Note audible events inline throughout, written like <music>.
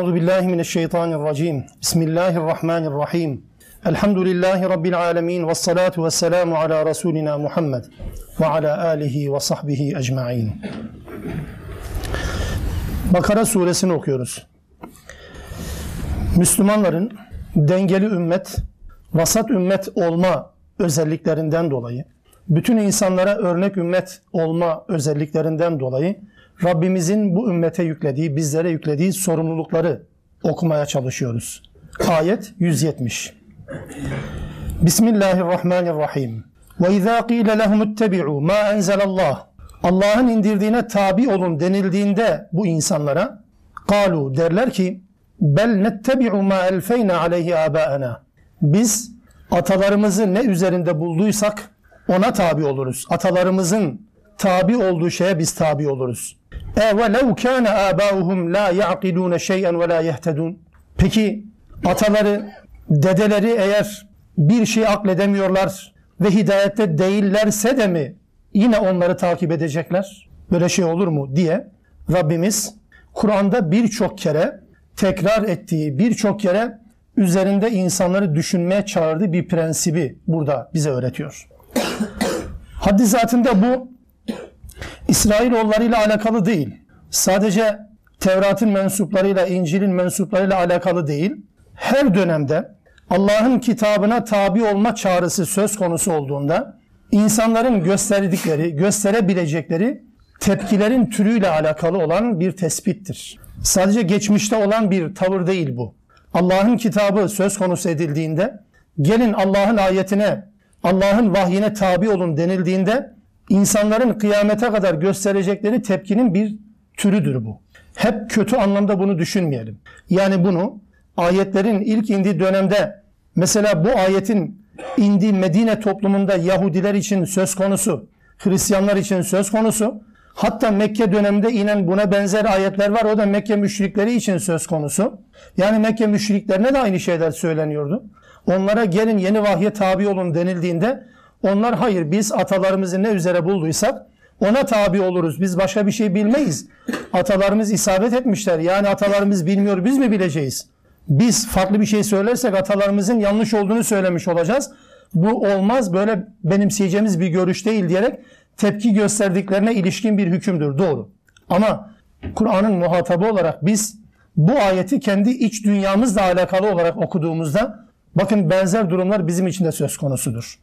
Euzu billahi mineşşeytanirracim. Bismillahirrahmanirrahim. Elhamdülillahi rabbil alamin ve salatu vesselamu ala rasulina Muhammed ve ala alihi ve sahbihi ecmaîn. Bakara suresini okuyoruz. Müslümanların dengeli ümmet, vasat ümmet olma özelliklerinden dolayı, bütün insanlara örnek ümmet olma özelliklerinden dolayı Rabbimizin bu ümmete yüklediği, bizlere yüklediği sorumlulukları okumaya çalışıyoruz. Ayet 170. Bismillahirrahmanirrahim. Ve izâ qîle lehum ittebi'û mâ enzelallah. Allah'ın indirdiğine tabi olun denildiğinde bu insanlara kalu derler ki bel nettebi'u ma elfeyna aleyhi abâena. Biz atalarımızı ne üzerinde bulduysak ona tabi oluruz. Atalarımızın tabi olduğu şeye biz tabi oluruz. Kana abauhum la ya'qilun şey'en ve la yehtedun. Peki ataları, dedeleri eğer bir şey akledemiyorlar ve hidayette değillerse de mi yine onları takip edecekler? Böyle şey olur mu diye Rabbimiz Kur'an'da birçok kere tekrar ettiği, birçok kere üzerinde insanları düşünmeye çağırdığı bir prensibi burada bize öğretiyor. Haddi zatında bu İsrailoğullarıyla alakalı değil. Sadece Tevrat'ın mensuplarıyla, İncil'in mensuplarıyla alakalı değil. Her dönemde Allah'ın kitabına tabi olma çağrısı söz konusu olduğunda insanların gösterdikleri, gösterebilecekleri tepkilerin türüyle alakalı olan bir tespittir. Sadece geçmişte olan bir tavır değil bu. Allah'ın kitabı söz konusu edildiğinde, gelin Allah'ın ayetine, Allah'ın vahyine tabi olun denildiğinde insanların kıyamete kadar gösterecekleri tepkinin bir türüdür bu. Hep kötü anlamda bunu düşünmeyelim. Yani bunu ayetlerin ilk indiği dönemde mesela bu ayetin indiği Medine toplumunda Yahudiler için söz konusu, Hristiyanlar için söz konusu. Hatta Mekke döneminde inen buna benzer ayetler var. O da Mekke müşrikleri için söz konusu. Yani Mekke müşriklerine de aynı şeyler söyleniyordu. Onlara gelin yeni vahye tabi olun denildiğinde onlar hayır biz atalarımızı ne üzere bulduysak ona tabi oluruz. Biz başka bir şey bilmeyiz. Atalarımız isabet etmişler. Yani atalarımız bilmiyor biz mi bileceğiz? Biz farklı bir şey söylersek atalarımızın yanlış olduğunu söylemiş olacağız. Bu olmaz böyle benimseyeceğimiz bir görüş değil diyerek tepki gösterdiklerine ilişkin bir hükümdür. Doğru. Ama Kur'an'ın muhatabı olarak biz bu ayeti kendi iç dünyamızla alakalı olarak okuduğumuzda bakın benzer durumlar bizim için de söz konusudur.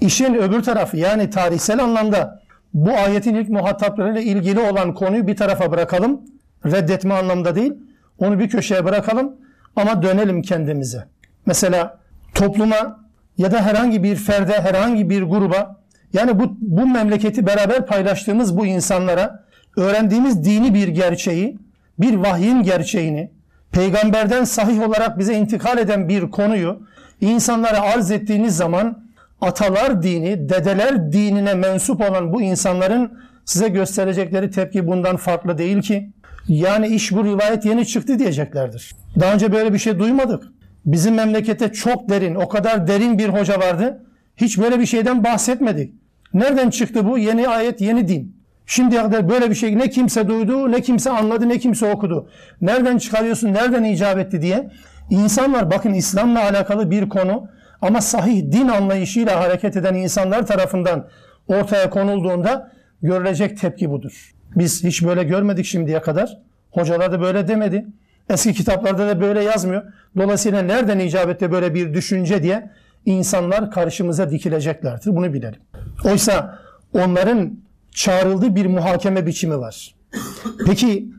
İşin öbür tarafı yani tarihsel anlamda bu ayetin ilk muhataplarıyla ilgili olan konuyu bir tarafa bırakalım. Reddetme anlamda değil. Onu bir köşeye bırakalım ama dönelim kendimize. Mesela topluma ya da herhangi bir ferde, herhangi bir gruba yani bu, bu memleketi beraber paylaştığımız bu insanlara öğrendiğimiz dini bir gerçeği, bir vahyin gerçeğini, peygamberden sahih olarak bize intikal eden bir konuyu insanlara arz ettiğiniz zaman atalar dini, dedeler dinine mensup olan bu insanların size gösterecekleri tepki bundan farklı değil ki. Yani iş bu rivayet yeni çıktı diyeceklerdir. Daha önce böyle bir şey duymadık. Bizim memlekette çok derin, o kadar derin bir hoca vardı. Hiç böyle bir şeyden bahsetmedik. Nereden çıktı bu? Yeni ayet, yeni din. Şimdiye kadar böyle bir şey ne kimse duydu, ne kimse anladı, ne kimse okudu. Nereden çıkarıyorsun, nereden icap etti diye. İnsanlar bakın İslam'la alakalı bir konu ama sahih din anlayışıyla hareket eden insanlar tarafından ortaya konulduğunda görülecek tepki budur. Biz hiç böyle görmedik şimdiye kadar. Hocalar da böyle demedi. Eski kitaplarda da böyle yazmıyor. Dolayısıyla nereden icap etti böyle bir düşünce diye insanlar karşımıza dikileceklerdir. Bunu bilelim. Oysa onların çağrıldığı bir muhakeme biçimi var. Peki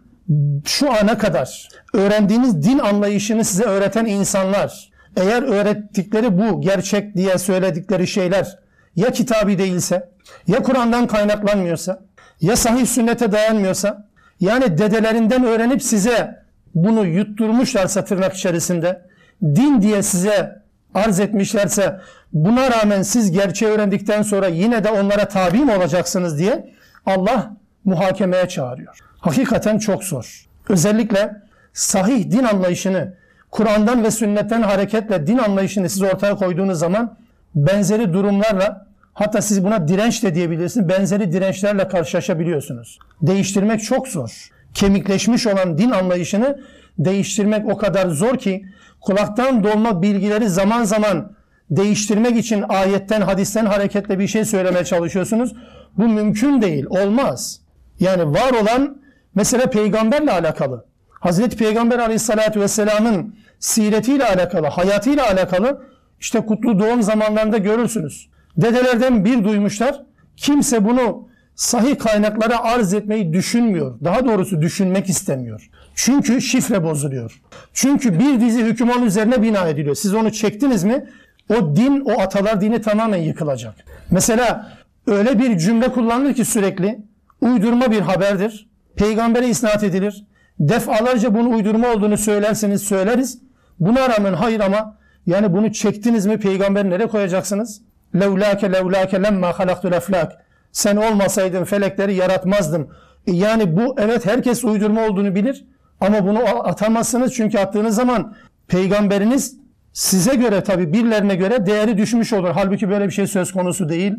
şu ana kadar öğrendiğiniz din anlayışını size öğreten insanlar eğer öğrettikleri bu gerçek diye söyledikleri şeyler ya kitabi değilse, ya Kur'an'dan kaynaklanmıyorsa, ya sahih sünnete dayanmıyorsa, yani dedelerinden öğrenip size bunu yutturmuşlarsa tırnak içerisinde, din diye size arz etmişlerse, buna rağmen siz gerçeği öğrendikten sonra yine de onlara tabi mi olacaksınız diye Allah muhakemeye çağırıyor. Hakikaten çok zor. Özellikle sahih din anlayışını Kur'an'dan ve sünnetten hareketle din anlayışını siz ortaya koyduğunuz zaman benzeri durumlarla hatta siz buna direnç de diyebilirsiniz. Benzeri dirençlerle karşılaşabiliyorsunuz. Değiştirmek çok zor. Kemikleşmiş olan din anlayışını değiştirmek o kadar zor ki kulaktan dolma bilgileri zaman zaman değiştirmek için ayetten, hadisten hareketle bir şey söylemeye çalışıyorsunuz. Bu mümkün değil, olmaz. Yani var olan mesela peygamberle alakalı. Hazreti Peygamber aleyhissalatü vesselamın siretiyle alakalı, hayatıyla alakalı işte kutlu doğum zamanlarında görürsünüz. Dedelerden bir duymuşlar. Kimse bunu sahih kaynaklara arz etmeyi düşünmüyor. Daha doğrusu düşünmek istemiyor. Çünkü şifre bozuluyor. Çünkü bir dizi hüküm onun üzerine bina ediliyor. Siz onu çektiniz mi o din, o atalar dini tamamen yıkılacak. Mesela öyle bir cümle kullanılır ki sürekli uydurma bir haberdir. Peygambere isnat edilir. Defalarca bunu uydurma olduğunu söylerseniz söyleriz. Buna rağmen hayır ama yani bunu çektiniz mi peygamber nereye koyacaksınız? Levlake levlake lemma halaktul eflak. Sen olmasaydın felekleri yaratmazdım. E yani bu evet herkes uydurma olduğunu bilir ama bunu atamazsınız çünkü attığınız zaman peygamberiniz size göre tabi birilerine göre değeri düşmüş olur. Halbuki böyle bir şey söz konusu değil.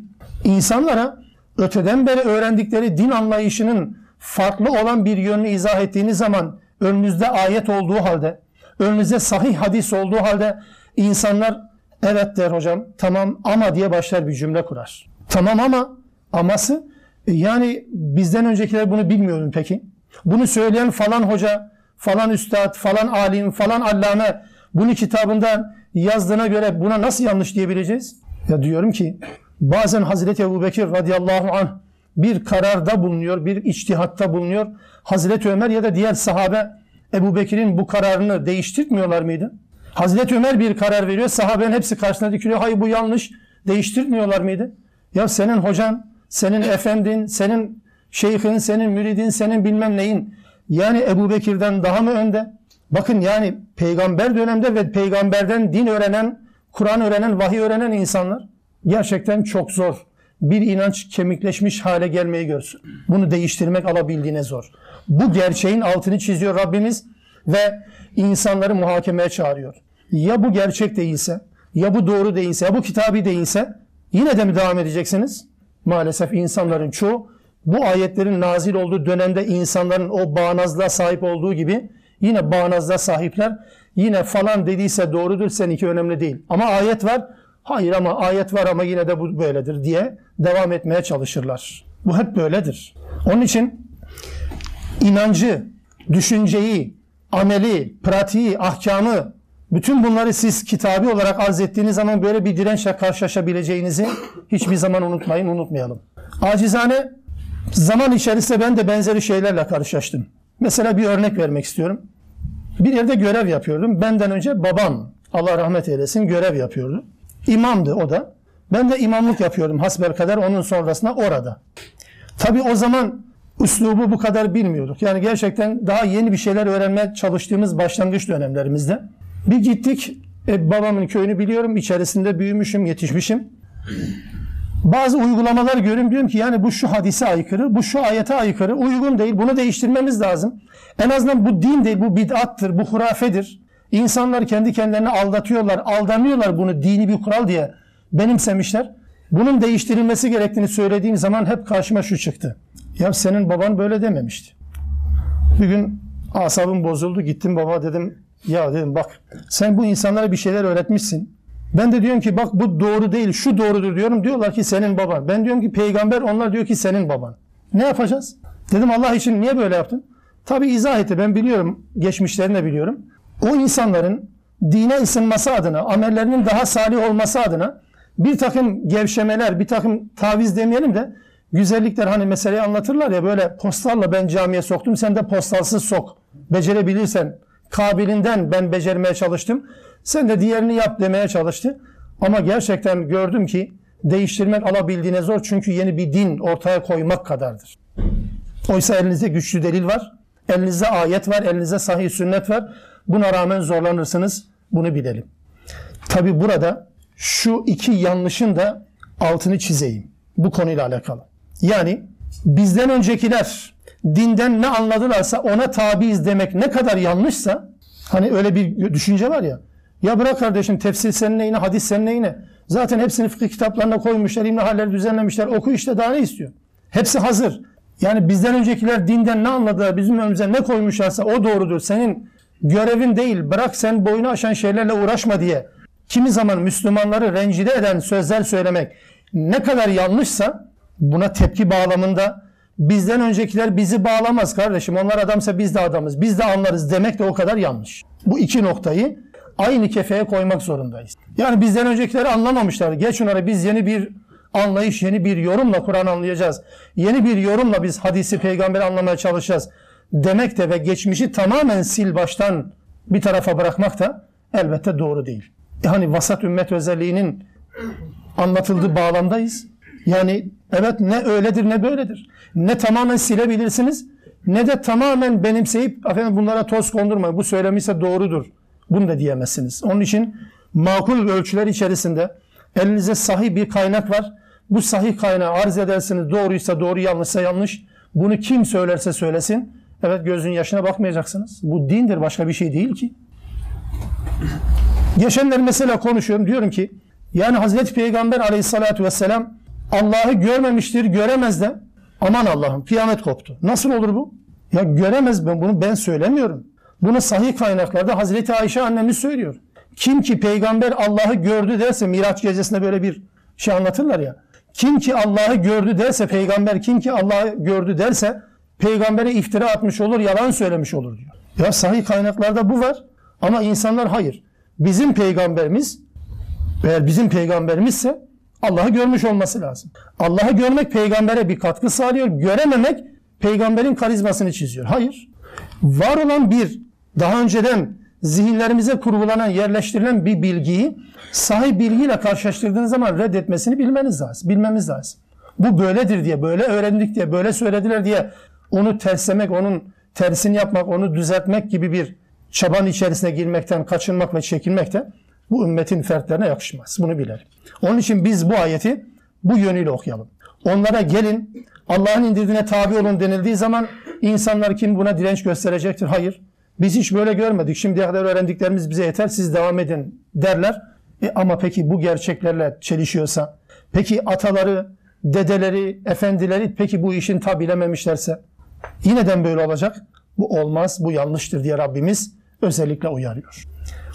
İnsanlara öteden beri öğrendikleri din anlayışının farklı olan bir yönünü izah ettiğiniz zaman önünüzde ayet olduğu halde, önünüzde sahih hadis olduğu halde insanlar evet der hocam tamam ama diye başlar bir cümle kurar. Tamam ama aması e, yani bizden öncekiler bunu bilmiyor mu peki? Bunu söyleyen falan hoca, falan üstad, falan alim, falan allame bunu kitabında yazdığına göre buna nasıl yanlış diyebileceğiz? Ya diyorum ki bazen Hazreti Ebu Bekir radıyallahu anh bir kararda bulunuyor, bir içtihatta bulunuyor. Hazreti Ömer ya da diğer sahabe Ebu Bekir'in bu kararını değiştirmiyorlar mıydı? Hazreti Ömer bir karar veriyor, sahabenin hepsi karşısına dikiliyor. Hayır bu yanlış, değiştirmiyorlar mıydı? Ya senin hocan, senin efendin, senin şeyhin, senin müridin, senin bilmem neyin. Yani Ebu Bekir'den daha mı önde? Bakın yani peygamber dönemde ve peygamberden din öğrenen, Kur'an öğrenen, vahiy öğrenen insanlar gerçekten çok zor. Bir inanç kemikleşmiş hale gelmeyi görsün. Bunu değiştirmek alabildiğine zor. Bu gerçeğin altını çiziyor Rabbimiz ve insanları muhakemeye çağırıyor. Ya bu gerçek değilse, ya bu doğru değilse, ya bu kitabi değilse yine de mi devam edeceksiniz? Maalesef insanların çoğu bu ayetlerin nazil olduğu dönemde insanların o bağnazlığa sahip olduğu gibi Yine bağnazda sahipler. Yine falan dediyse doğrudur seninki önemli değil. Ama ayet var. Hayır ama ayet var ama yine de bu böyledir diye devam etmeye çalışırlar. Bu hep böyledir. Onun için inancı, düşünceyi, ameli, pratiği, ahkamı bütün bunları siz kitabi olarak arz ettiğiniz zaman böyle bir dirençle karşılaşabileceğinizi hiçbir zaman unutmayın, unutmayalım. Acizane zaman içerisinde ben de benzeri şeylerle karşılaştım. Mesela bir örnek vermek istiyorum. Bir yerde görev yapıyordum. Benden önce babam, Allah rahmet eylesin, görev yapıyordu. İmamdı o da. Ben de imamlık yapıyordum hasbel kadar onun sonrasında orada. Tabi o zaman üslubu bu kadar bilmiyorduk. Yani gerçekten daha yeni bir şeyler öğrenmeye çalıştığımız başlangıç dönemlerimizde. Bir gittik, e, babamın köyünü biliyorum, içerisinde büyümüşüm, yetişmişim. Bazı uygulamalar görüyorum diyorum ki yani bu şu hadise aykırı, bu şu ayete aykırı, uygun değil, bunu değiştirmemiz lazım. En azından bu din değil, bu bid'attır, bu hurafedir. İnsanlar kendi kendilerini aldatıyorlar, aldanıyorlar bunu dini bir kural diye benimsemişler. Bunun değiştirilmesi gerektiğini söylediğim zaman hep karşıma şu çıktı. Ya senin baban böyle dememişti. Bir gün asabım bozuldu. Gittim baba dedim ya dedim bak sen bu insanlara bir şeyler öğretmişsin. Ben de diyorum ki bak bu doğru değil şu doğrudur diyorum. Diyorlar ki senin baban. Ben diyorum ki peygamber onlar diyor ki senin baban. Ne yapacağız? Dedim Allah için niye böyle yaptın? Tabi izah etti ben biliyorum geçmişlerini de biliyorum. O insanların dine ısınması adına, amellerinin daha salih olması adına bir takım gevşemeler, bir takım taviz demeyelim de güzellikler hani meseleyi anlatırlar ya böyle postalla ben camiye soktum sen de postalsız sok. Becerebilirsen kabilinden ben becermeye çalıştım. Sen de diğerini yap demeye çalıştı. Ama gerçekten gördüm ki değiştirmek alabildiğine zor çünkü yeni bir din ortaya koymak kadardır. Oysa elinizde güçlü delil var. Elinizde ayet var, elinizde sahih sünnet var. Buna rağmen zorlanırsınız. Bunu bilelim. Tabi burada şu iki yanlışın da altını çizeyim. Bu konuyla alakalı. Yani bizden öncekiler dinden ne anladılarsa ona tabiiz demek ne kadar yanlışsa hani öyle bir düşünce var ya ya bırak kardeşim tefsir senin neyine, hadis senin neyine. Zaten hepsini fıkıh kitaplarına koymuşlar, İbn Haller'i düzenlemişler. Oku işte daha ne istiyor? Hepsi hazır. Yani bizden öncekiler dinden ne anladılar, bizim önümüze ne koymuşlarsa o doğrudur. Senin görevin değil bırak sen boyunu aşan şeylerle uğraşma diye kimi zaman Müslümanları rencide eden sözler söylemek ne kadar yanlışsa buna tepki bağlamında bizden öncekiler bizi bağlamaz kardeşim. Onlar adamsa biz de adamız. Biz de anlarız demek de o kadar yanlış. Bu iki noktayı aynı kefeye koymak zorundayız. Yani bizden öncekileri anlamamışlar. Geç onları biz yeni bir anlayış, yeni bir yorumla Kur'an anlayacağız. Yeni bir yorumla biz hadisi peygamberi anlamaya çalışacağız. Demek de ve geçmişi tamamen sil baştan bir tarafa bırakmak da elbette doğru değil. Yani vasat ümmet özelliğinin anlatıldığı bağlamdayız. Yani evet ne öyledir ne böyledir. Ne tamamen silebilirsiniz ne de tamamen benimseyip efendim bunlara toz kondurmayın. Bu söylemişse doğrudur. Bunu da diyemezsiniz. Onun için makul ölçüler içerisinde elinizde sahih bir kaynak var. Bu sahih kaynağı arz edersiniz. Doğruysa doğru, yanlışsa yanlış. Bunu kim söylerse söylesin. Evet gözün yaşına bakmayacaksınız. Bu dindir başka bir şey değil ki. Geçenler mesela konuşuyorum. Diyorum ki yani Hazreti Peygamber aleyhissalatü vesselam Allah'ı görmemiştir, göremez de aman Allah'ım kıyamet koptu. Nasıl olur bu? Ya göremez ben bunu ben söylemiyorum. Bunu sahih kaynaklarda Hazreti Ayşe annemiz söylüyor. Kim ki peygamber Allah'ı gördü derse Miraç gecesinde böyle bir şey anlatırlar ya. Kim ki Allah'ı gördü derse peygamber kim ki Allah'ı gördü derse peygambere iftira atmış olur, yalan söylemiş olur diyor. Ya sahih kaynaklarda bu var ama insanlar hayır. Bizim peygamberimiz eğer bizim peygamberimizse Allah'ı görmüş olması lazım. Allah'ı görmek peygambere bir katkı sağlıyor. Görememek peygamberin karizmasını çiziyor. Hayır. Var olan bir daha önceden zihinlerimize kurgulanan, yerleştirilen bir bilgiyi sahip bilgiyle karşılaştırdığınız zaman reddetmesini bilmeniz lazım. Bilmemiz lazım. Bu böyledir diye, böyle öğrendik diye, böyle söylediler diye onu terslemek, onun tersini yapmak, onu düzeltmek gibi bir çabanın içerisine girmekten kaçınmak ve çekinmek de bu ümmetin fertlerine yakışmaz. Bunu bilelim. Onun için biz bu ayeti bu yönüyle okuyalım. Onlara gelin, Allah'ın indirdiğine tabi olun denildiği zaman insanlar kim buna direnç gösterecektir? Hayır. Biz hiç böyle görmedik. Şimdiye kadar öğrendiklerimiz bize yeter. Siz devam edin derler. E ama peki bu gerçeklerle çelişiyorsa, peki ataları, dedeleri, efendileri peki bu işin tabi bilememişlerse yineden böyle olacak. Bu olmaz, bu yanlıştır diye Rabbimiz özellikle uyarıyor.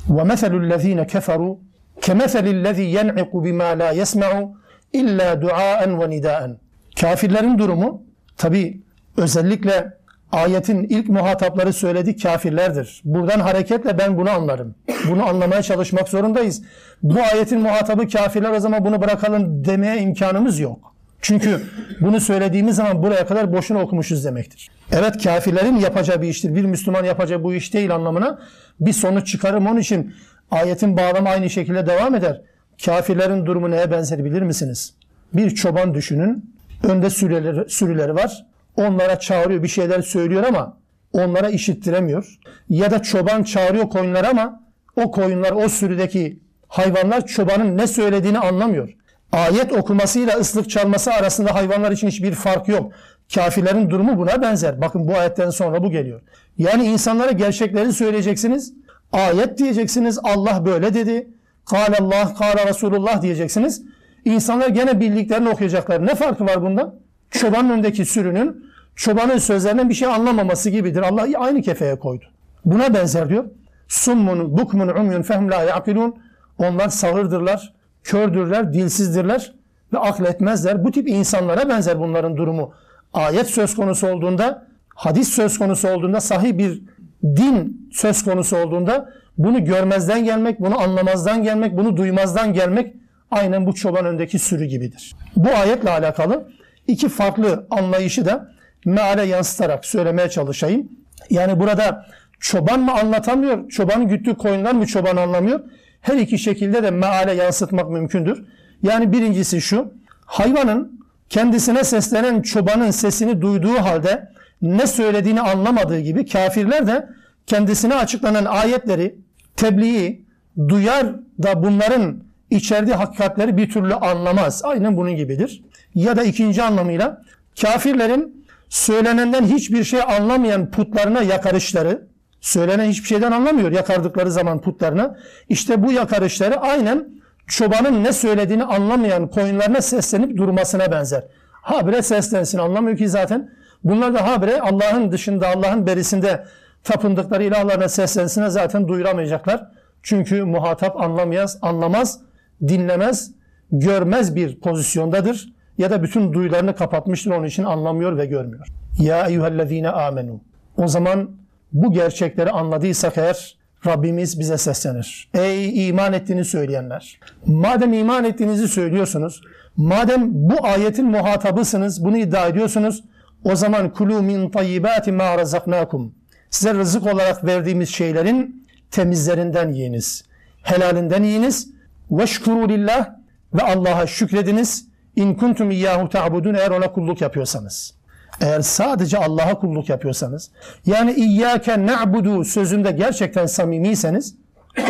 وَمَثَلُ الَّذ۪ينَ كَفَرُوا كَمَثَلِ الَّذ۪ي يَنْعِقُ بِمَا لَا يَسْمَعُ اِلَّا دُعَاءً وَنِدَاءً Kafirlerin durumu tabi özellikle ayetin ilk muhatapları söyledi kafirlerdir. Buradan hareketle ben bunu anlarım. Bunu anlamaya çalışmak zorundayız. Bu ayetin muhatabı kafirler o zaman bunu bırakalım demeye imkanımız yok. Çünkü bunu söylediğimiz zaman buraya kadar boşuna okumuşuz demektir. Evet kafirlerin yapacağı bir iştir. Bir Müslüman yapacağı bu iş değil anlamına bir sonuç çıkarım. Onun için ayetin bağlamı aynı şekilde devam eder. Kafirlerin durumu neye benzer bilir misiniz? Bir çoban düşünün. Önde sürüleri, sürüleri var. Onlara çağırıyor bir şeyler söylüyor ama onlara işittiremiyor. Ya da çoban çağırıyor koyunları ama o koyunlar o sürüdeki hayvanlar çobanın ne söylediğini anlamıyor. Ayet okumasıyla ıslık çalması arasında hayvanlar için hiçbir fark yok. Kafirlerin durumu buna benzer. Bakın bu ayetten sonra bu geliyor. Yani insanlara gerçekleri söyleyeceksiniz. Ayet diyeceksiniz. Allah böyle dedi. Kâle Allah, kâle Resulullah diyeceksiniz. İnsanlar gene bildiklerini okuyacaklar. Ne farkı var bunda? Çobanın önündeki sürünün çobanın sözlerinden bir şey anlamaması gibidir. Allah aynı kefeye koydu. Buna benzer diyor. Summun, bukmun, umyun, fehm la yaqilun. Onlar sağırdırlar, kördürler, dilsizdirler ve akletmezler. Bu tip insanlara benzer bunların durumu. Ayet söz konusu olduğunda, hadis söz konusu olduğunda, sahih bir din söz konusu olduğunda bunu görmezden gelmek, bunu anlamazdan gelmek, bunu duymazdan gelmek aynen bu çoban öndeki sürü gibidir. Bu ayetle alakalı iki farklı anlayışı da meale yansıtarak söylemeye çalışayım. Yani burada çoban mı anlatamıyor, çobanın güttüğü koyunlar mı çoban anlamıyor? Her iki şekilde de meale yansıtmak mümkündür. Yani birincisi şu, hayvanın kendisine seslenen çobanın sesini duyduğu halde ne söylediğini anlamadığı gibi kafirler de kendisine açıklanan ayetleri, tebliği duyar da bunların içerdiği hakikatleri bir türlü anlamaz. Aynen bunun gibidir. Ya da ikinci anlamıyla kafirlerin söylenenden hiçbir şey anlamayan putlarına yakarışları, söylenen hiçbir şeyden anlamıyor yakardıkları zaman putlarına. İşte bu yakarışları aynen çobanın ne söylediğini anlamayan koyunlarına seslenip durmasına benzer. Habire seslensin anlamıyor ki zaten. Bunlar da habire Allah'ın dışında, Allah'ın berisinde tapındıkları ilahlarına seslensinler zaten duyuramayacaklar. Çünkü muhatap anlamayaz, anlamaz, dinlemez, görmez bir pozisyondadır. Ya da bütün duyularını kapatmıştır onun için anlamıyor ve görmüyor. Ya eyyühellezine amenu. O zaman bu gerçekleri anladıysak eğer Rabbimiz bize seslenir. Ey iman ettiğini söyleyenler. Madem iman ettiğinizi söylüyorsunuz, madem bu ayetin muhatabısınız, bunu iddia ediyorsunuz, o zaman kulu min tayyibati ma razaknakum. Size rızık olarak verdiğimiz şeylerin temizlerinden yiyiniz. Helalinden yiyiniz. Veşkuru lillah ve Allah'a şükrediniz. İn kuntum iyyahu ta'budun eğer ona kulluk yapıyorsanız. Eğer sadece Allah'a kulluk yapıyorsanız, yani İyyâke na'budu sözünde gerçekten samimiyseniz,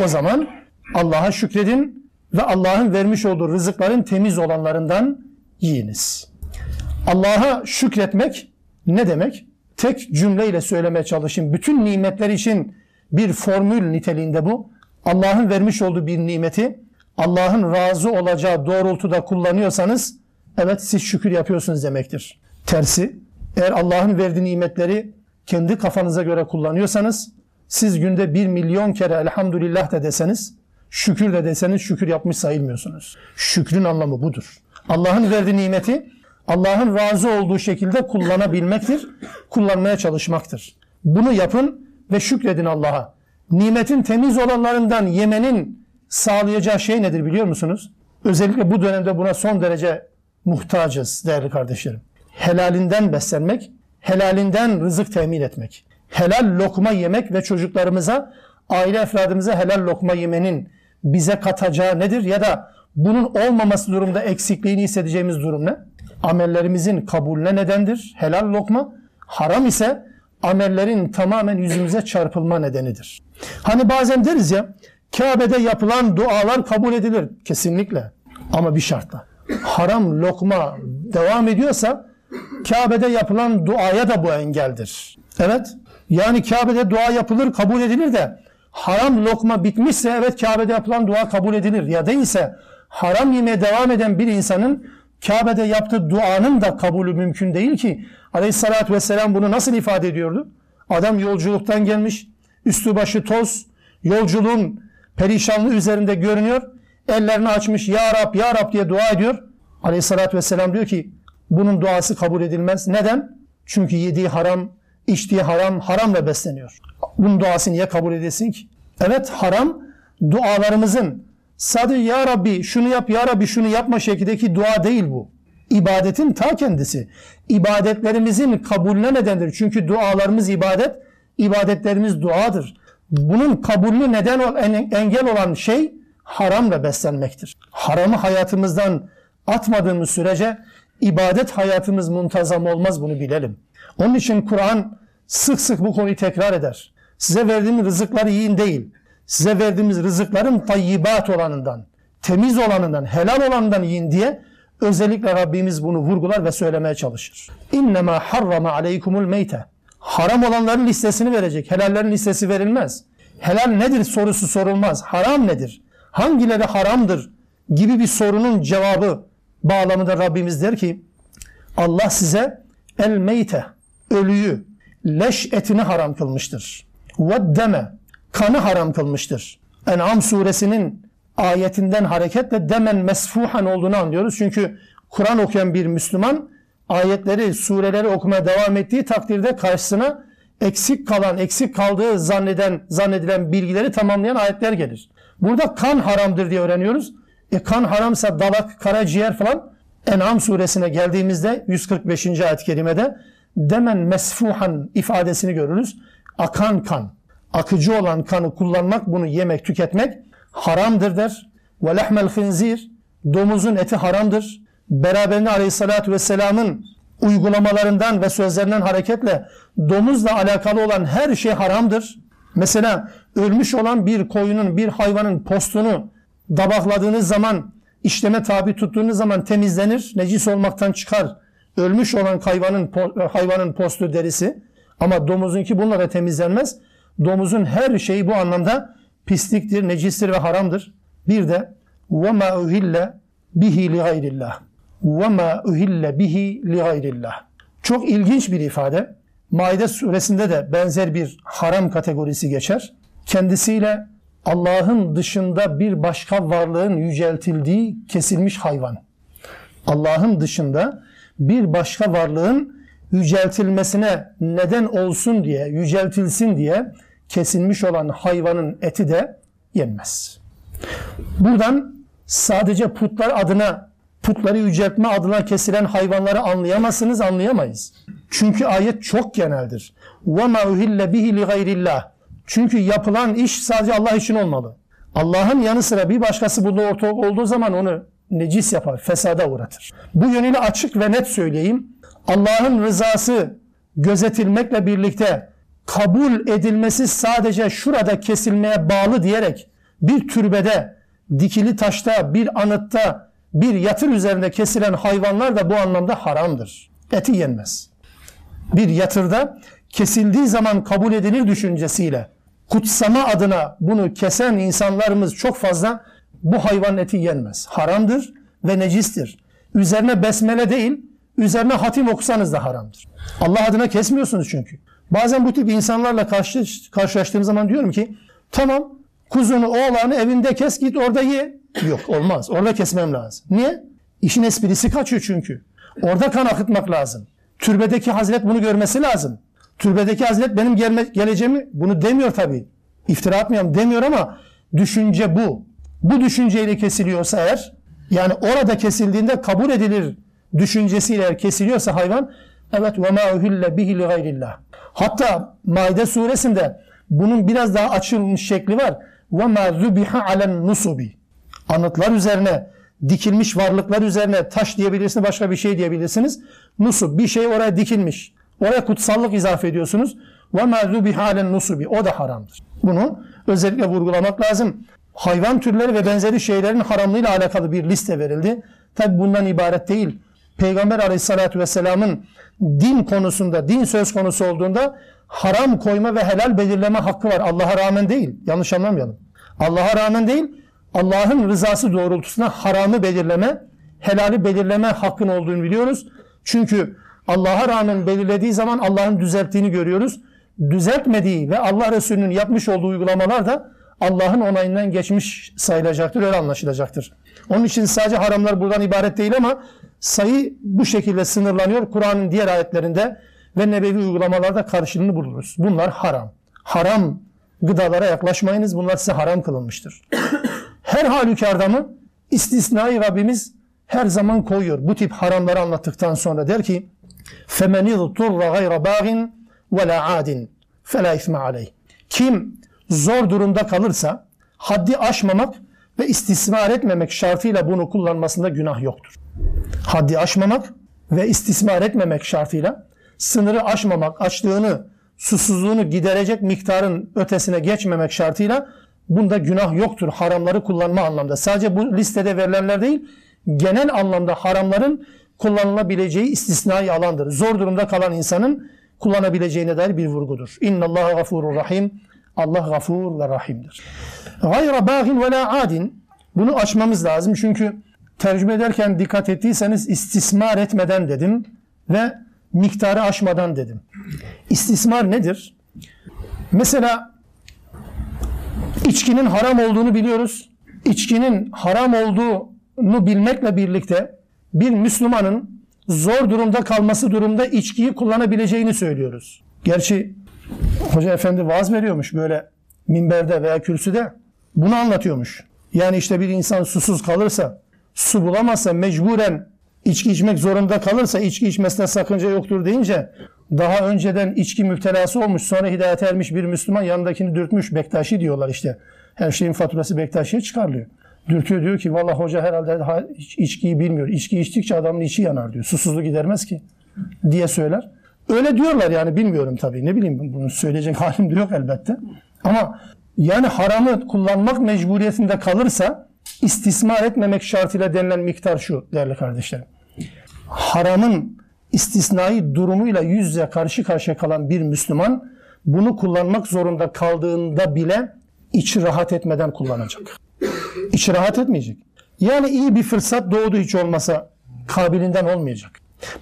o zaman Allah'a şükredin ve Allah'ın vermiş olduğu rızıkların temiz olanlarından yiyiniz. Allah'a şükretmek ne demek? Tek cümleyle söylemeye çalışayım. Bütün nimetler için bir formül niteliğinde bu. Allah'ın vermiş olduğu bir nimeti Allah'ın razı olacağı doğrultuda kullanıyorsanız evet siz şükür yapıyorsunuz demektir. Tersi eğer Allah'ın verdiği nimetleri kendi kafanıza göre kullanıyorsanız siz günde bir milyon kere elhamdülillah de deseniz şükür de deseniz şükür yapmış sayılmıyorsunuz. Şükrün anlamı budur. Allah'ın verdiği nimeti Allah'ın razı olduğu şekilde kullanabilmektir. Kullanmaya çalışmaktır. Bunu yapın ve şükredin Allah'a. Nimetin temiz olanlarından yemenin sağlayacağı şey nedir biliyor musunuz? Özellikle bu dönemde buna son derece muhtacız değerli kardeşlerim helalinden beslenmek, helalinden rızık temin etmek. Helal lokma yemek ve çocuklarımıza, aile efradımıza helal lokma yemenin bize katacağı nedir? Ya da bunun olmaması durumda eksikliğini hissedeceğimiz durum ne? Amellerimizin kabulüne nedendir? Helal lokma. Haram ise amellerin tamamen yüzümüze çarpılma nedenidir. Hani bazen deriz ya, Kabe'de yapılan dualar kabul edilir. Kesinlikle. Ama bir şartla. Haram lokma devam ediyorsa Kabe'de yapılan duaya da bu engeldir. Evet. Yani Kabe'de dua yapılır, kabul edilir de haram lokma bitmişse evet Kabe'de yapılan dua kabul edilir. Ya değilse haram yemeye devam eden bir insanın Kabe'de yaptığı duanın da kabulü mümkün değil ki. Aleyhissalatü vesselam bunu nasıl ifade ediyordu? Adam yolculuktan gelmiş, üstü başı toz, yolculuğun perişanlığı üzerinde görünüyor. Ellerini açmış, Ya Rab, Ya Rab diye dua ediyor. Aleyhissalatü vesselam diyor ki, bunun duası kabul edilmez. Neden? Çünkü yediği haram, içtiği haram, haramla besleniyor. Bunun duası niye kabul edilsin ki? Evet haram dualarımızın sadece Ya Rabbi şunu yap, Ya Rabbi şunu yapma şeklindeki dua değil bu. İbadetin ta kendisi. İbadetlerimizin kabulüne nedendir. Çünkü dualarımız ibadet, ibadetlerimiz duadır. Bunun kabulünü neden engel olan şey haramla beslenmektir. Haramı hayatımızdan atmadığımız sürece ibadet hayatımız muntazam olmaz bunu bilelim. Onun için Kur'an sık sık bu konuyu tekrar eder. Size verdiğim rızıkları yiyin değil. Size verdiğimiz rızıkların tayyibat olanından, temiz olanından, helal olanından yiyin diye özellikle Rabbimiz bunu vurgular ve söylemeye çalışır. İnnemâ harrama aleykumul meyte. Haram olanların listesini verecek. Helallerin listesi verilmez. Helal nedir sorusu sorulmaz. Haram nedir? Hangileri haramdır? Gibi bir sorunun cevabı bağlamında Rabbimiz der ki Allah size el meyte ölüyü leş etini haram kılmıştır. Ve deme kanı haram kılmıştır. En'am suresinin ayetinden hareketle demen mesfuhan olduğunu anlıyoruz. Çünkü Kur'an okuyan bir Müslüman ayetleri, sureleri okumaya devam ettiği takdirde karşısına eksik kalan, eksik kaldığı zanneden, zannedilen bilgileri tamamlayan ayetler gelir. Burada kan haramdır diye öğreniyoruz. E kan haramsa dalak, karaciğer falan En'am suresine geldiğimizde 145. ayet-i kerimede demen mesfuhan ifadesini görürüz. Akan kan, akıcı olan kanı kullanmak, bunu yemek, tüketmek haramdır der. Ve lehmel khinzir, domuzun eti haramdır. Beraberinde aleyhissalatü vesselamın uygulamalarından ve sözlerinden hareketle domuzla alakalı olan her şey haramdır. Mesela ölmüş olan bir koyunun, bir hayvanın postunu dabakladığınız zaman, işleme tabi tuttuğunuz zaman temizlenir, necis olmaktan çıkar. Ölmüş olan hayvanın hayvanın postu derisi ama domuzunki bununla da temizlenmez. Domuzun her şeyi bu anlamda pisliktir, necistir ve haramdır. Bir de وَمَا اُهِلَّ bihi li gayrillah. وَمَا اُهِلَّ bihi li gayrillah. Çok ilginç bir ifade. Maide suresinde de benzer bir haram kategorisi geçer. Kendisiyle Allah'ın dışında bir başka varlığın yüceltildiği kesilmiş hayvan. Allah'ın dışında bir başka varlığın yüceltilmesine neden olsun diye, yüceltilsin diye kesilmiş olan hayvanın eti de yenmez. Buradan sadece putlar adına, putları yüceltme adına kesilen hayvanları anlayamazsınız, anlayamayız. Çünkü ayet çok geneldir. وَمَا اُهِلَّ بِهِ لِغَيْرِ çünkü yapılan iş sadece Allah için olmalı. Allah'ın yanı sıra bir başkası burada ortak olduğu zaman onu necis yapar, fesada uğratır. Bu yönüyle açık ve net söyleyeyim. Allah'ın rızası gözetilmekle birlikte kabul edilmesi sadece şurada kesilmeye bağlı diyerek bir türbede, dikili taşta, bir anıtta, bir yatır üzerinde kesilen hayvanlar da bu anlamda haramdır. Eti yenmez. Bir yatırda kesildiği zaman kabul edilir düşüncesiyle kutsama adına bunu kesen insanlarımız çok fazla bu hayvan eti yenmez. Haramdır ve necistir. Üzerine besmele değil, üzerine hatim okusanız da haramdır. Allah adına kesmiyorsunuz çünkü. Bazen bu tip insanlarla karşı, karşılaştığım zaman diyorum ki tamam kuzunu oğlanı evinde kes git orada ye. Yok olmaz. Orada kesmem lazım. Niye? İşin esprisi kaçıyor çünkü. Orada kan akıtmak lazım. Türbedeki hazret bunu görmesi lazım. Türbedeki hazret benim gelme, geleceğimi bunu demiyor tabii. İftira atmıyorum demiyor ama düşünce bu. Bu düşünceyle kesiliyorsa eğer yani orada kesildiğinde kabul edilir düşüncesiyle eğer kesiliyorsa hayvan evet ve ma uhille bihi li gayrillah. Hatta Maide suresinde bunun biraz daha açılmış şekli var. Ve ma zubiha alen nusubi. Anıtlar üzerine dikilmiş varlıklar üzerine taş diyebilirsiniz başka bir şey diyebilirsiniz. Nusub bir şey oraya dikilmiş. Oraya kutsallık izafe ediyorsunuz. Ve ma zubiha alen nusubi. O da haramdır. Bunu özellikle vurgulamak lazım. Hayvan türleri ve benzeri şeylerin haramlığıyla alakalı bir liste verildi. Tabi bundan ibaret değil. Peygamber aleyhissalatü vesselamın din konusunda, din söz konusu olduğunda haram koyma ve helal belirleme hakkı var. Allah'a rağmen değil. Yanlış anlamayalım. Allah'a rağmen değil, Allah'ın rızası doğrultusunda haramı belirleme, helali belirleme hakkın olduğunu biliyoruz. Çünkü Allah'a rağmen belirlediği zaman Allah'ın düzelttiğini görüyoruz. Düzeltmediği ve Allah Resulü'nün yapmış olduğu uygulamalar da Allah'ın onayından geçmiş sayılacaktır, öyle anlaşılacaktır. Onun için sadece haramlar buradan ibaret değil ama sayı bu şekilde sınırlanıyor. Kur'an'ın diğer ayetlerinde ve nebevi uygulamalarda karşılığını buluruz. Bunlar haram. Haram gıdalara yaklaşmayınız. Bunlar size haram kılınmıştır. <coughs> Her halükarda mı istisnai Rabbimiz her zaman koyuyor. Bu tip haramları anlattıktan sonra der ki فَمَنِ اضْطُرَّ غَيْرَ بَاغٍ وَلَا عَادٍ فَلَا اِثْمَ عَلَيْهِ Kim zor durumda kalırsa haddi aşmamak ve istismar etmemek şartıyla bunu kullanmasında günah yoktur. Haddi aşmamak ve istismar etmemek şartıyla sınırı aşmamak, açlığını, susuzluğunu giderecek miktarın ötesine geçmemek şartıyla bunda günah yoktur. Haramları kullanma anlamda. Sadece bu listede verilenler değil, genel anlamda haramların kullanılabileceği istisnai alandır. Zor durumda kalan insanın kullanabileceğine dair bir vurgudur. İnna Allah gafurur rahim. Allah gafur ve rahimdir. Gayra bağin ve la adin. Bunu açmamız lazım çünkü tercüme ederken dikkat ettiyseniz istismar etmeden dedim ve miktarı aşmadan dedim. İstismar nedir? Mesela içkinin haram olduğunu biliyoruz. İçkinin haram olduğunu bilmekle birlikte bir Müslümanın zor durumda kalması durumda içkiyi kullanabileceğini söylüyoruz. Gerçi Hoca efendi vaaz veriyormuş böyle minberde veya kürsüde. Bunu anlatıyormuş. Yani işte bir insan susuz kalırsa, su bulamazsa mecburen içki içmek zorunda kalırsa içki içmesine sakınca yoktur deyince daha önceden içki müptelası olmuş sonra hidayete ermiş bir Müslüman yanındakini dürtmüş Bektaşi diyorlar işte. Her şeyin faturası Bektaşi'ye çıkarılıyor. Dürtüyor diyor ki valla hoca herhalde içkiyi bilmiyor. İçki içtikçe adamın içi yanar diyor. Susuzluğu gidermez ki diye söyler. Öyle diyorlar yani bilmiyorum tabii. Ne bileyim bunu söyleyecek <laughs> halim de yok elbette. Ama yani haramı kullanmak mecburiyetinde kalırsa istismar etmemek şartıyla denilen miktar şu değerli kardeşlerim. Haramın istisnai durumuyla yüz yüze karşı karşıya kalan bir Müslüman bunu kullanmak zorunda kaldığında bile içi rahat etmeden kullanacak. İçi rahat etmeyecek. Yani iyi bir fırsat doğdu hiç olmasa kabilinden olmayacak.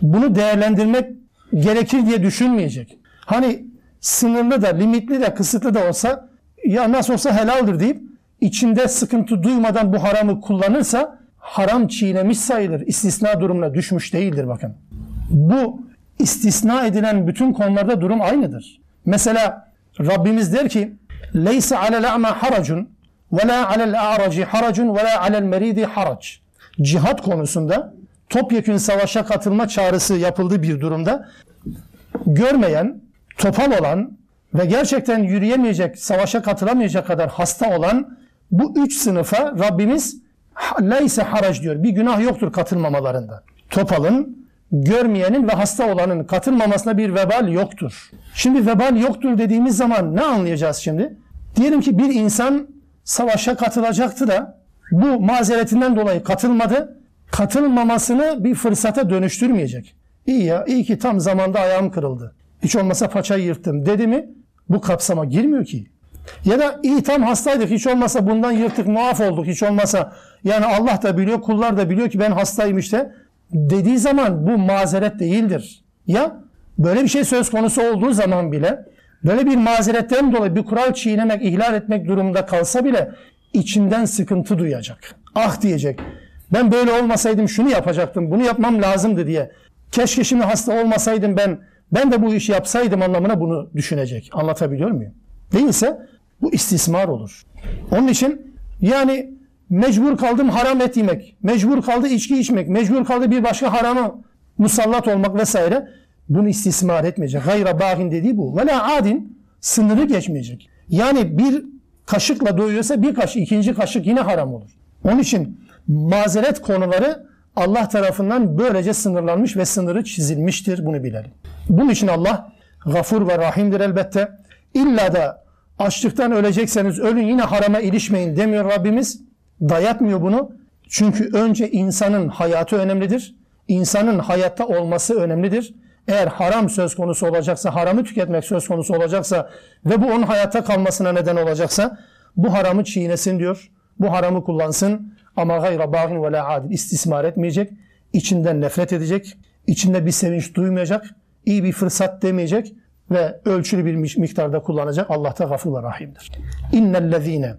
Bunu değerlendirmek gerekir diye düşünmeyecek. Hani sınırlı da, limitli de, kısıtlı da olsa ya nasıl olsa helaldir deyip içinde sıkıntı duymadan bu haramı kullanırsa haram çiğnemiş sayılır. İstisna durumuna düşmüş değildir bakın. Bu istisna edilen bütün konularda durum aynıdır. Mesela Rabbimiz der ki Leyse alel a'ma haracun ve la alel a'raci haracun ve la alel meridi harac. Cihat konusunda topyekün savaşa katılma çağrısı yapıldığı bir durumda görmeyen, topal olan ve gerçekten yürüyemeyecek, savaşa katılamayacak kadar hasta olan bu üç sınıfa Rabbimiz leyse harac diyor. Bir günah yoktur katılmamalarında. Topalın, görmeyenin ve hasta olanın katılmamasına bir vebal yoktur. Şimdi vebal yoktur dediğimiz zaman ne anlayacağız şimdi? Diyelim ki bir insan savaşa katılacaktı da bu mazeretinden dolayı katılmadı. Katılmamasını bir fırsata dönüştürmeyecek. İyi ya, iyi ki tam zamanda ayağım kırıldı. Hiç olmasa paçayı yırttım dedi mi bu kapsama girmiyor ki. Ya da iyi tam hastaydık hiç olmasa bundan yırtık muaf olduk hiç olmasa yani Allah da biliyor kullar da biliyor ki ben hastayım işte dediği zaman bu mazeret değildir. Ya böyle bir şey söz konusu olduğu zaman bile böyle bir mazeretten dolayı bir kural çiğnemek, ihlal etmek durumunda kalsa bile içinden sıkıntı duyacak. Ah diyecek. Ben böyle olmasaydım şunu yapacaktım, bunu yapmam lazımdı diye. Keşke şimdi hasta olmasaydım ben, ben de bu işi yapsaydım anlamına bunu düşünecek. Anlatabiliyor muyum? Değilse bu istismar olur. Onun için yani mecbur kaldım haram et yemek, mecbur kaldı içki içmek, mecbur kaldı bir başka harama musallat olmak vesaire. Bunu istismar etmeyecek. Gayra bağin dediği bu. Ve la adin sınırı geçmeyecek. Yani bir kaşıkla doyuyorsa bir kaşık, ikinci kaşık yine haram olur. Onun için mazeret konuları Allah tarafından böylece sınırlanmış ve sınırı çizilmiştir. Bunu bilelim. Bunun için Allah gafur ve rahimdir elbette. İlla da açlıktan ölecekseniz ölün yine harama ilişmeyin demiyor Rabbimiz. Dayatmıyor bunu. Çünkü önce insanın hayatı önemlidir. İnsanın hayatta olması önemlidir. Eğer haram söz konusu olacaksa, haramı tüketmek söz konusu olacaksa ve bu onun hayatta kalmasına neden olacaksa bu haramı çiğnesin diyor. Bu haramı kullansın ama gayra bağın ve la adil istismar etmeyecek. içinden nefret edecek. içinde bir sevinç duymayacak. iyi bir fırsat demeyecek ve ölçülü bir miktarda kullanacak. Allah da gafur ve rahimdir. İnnellezine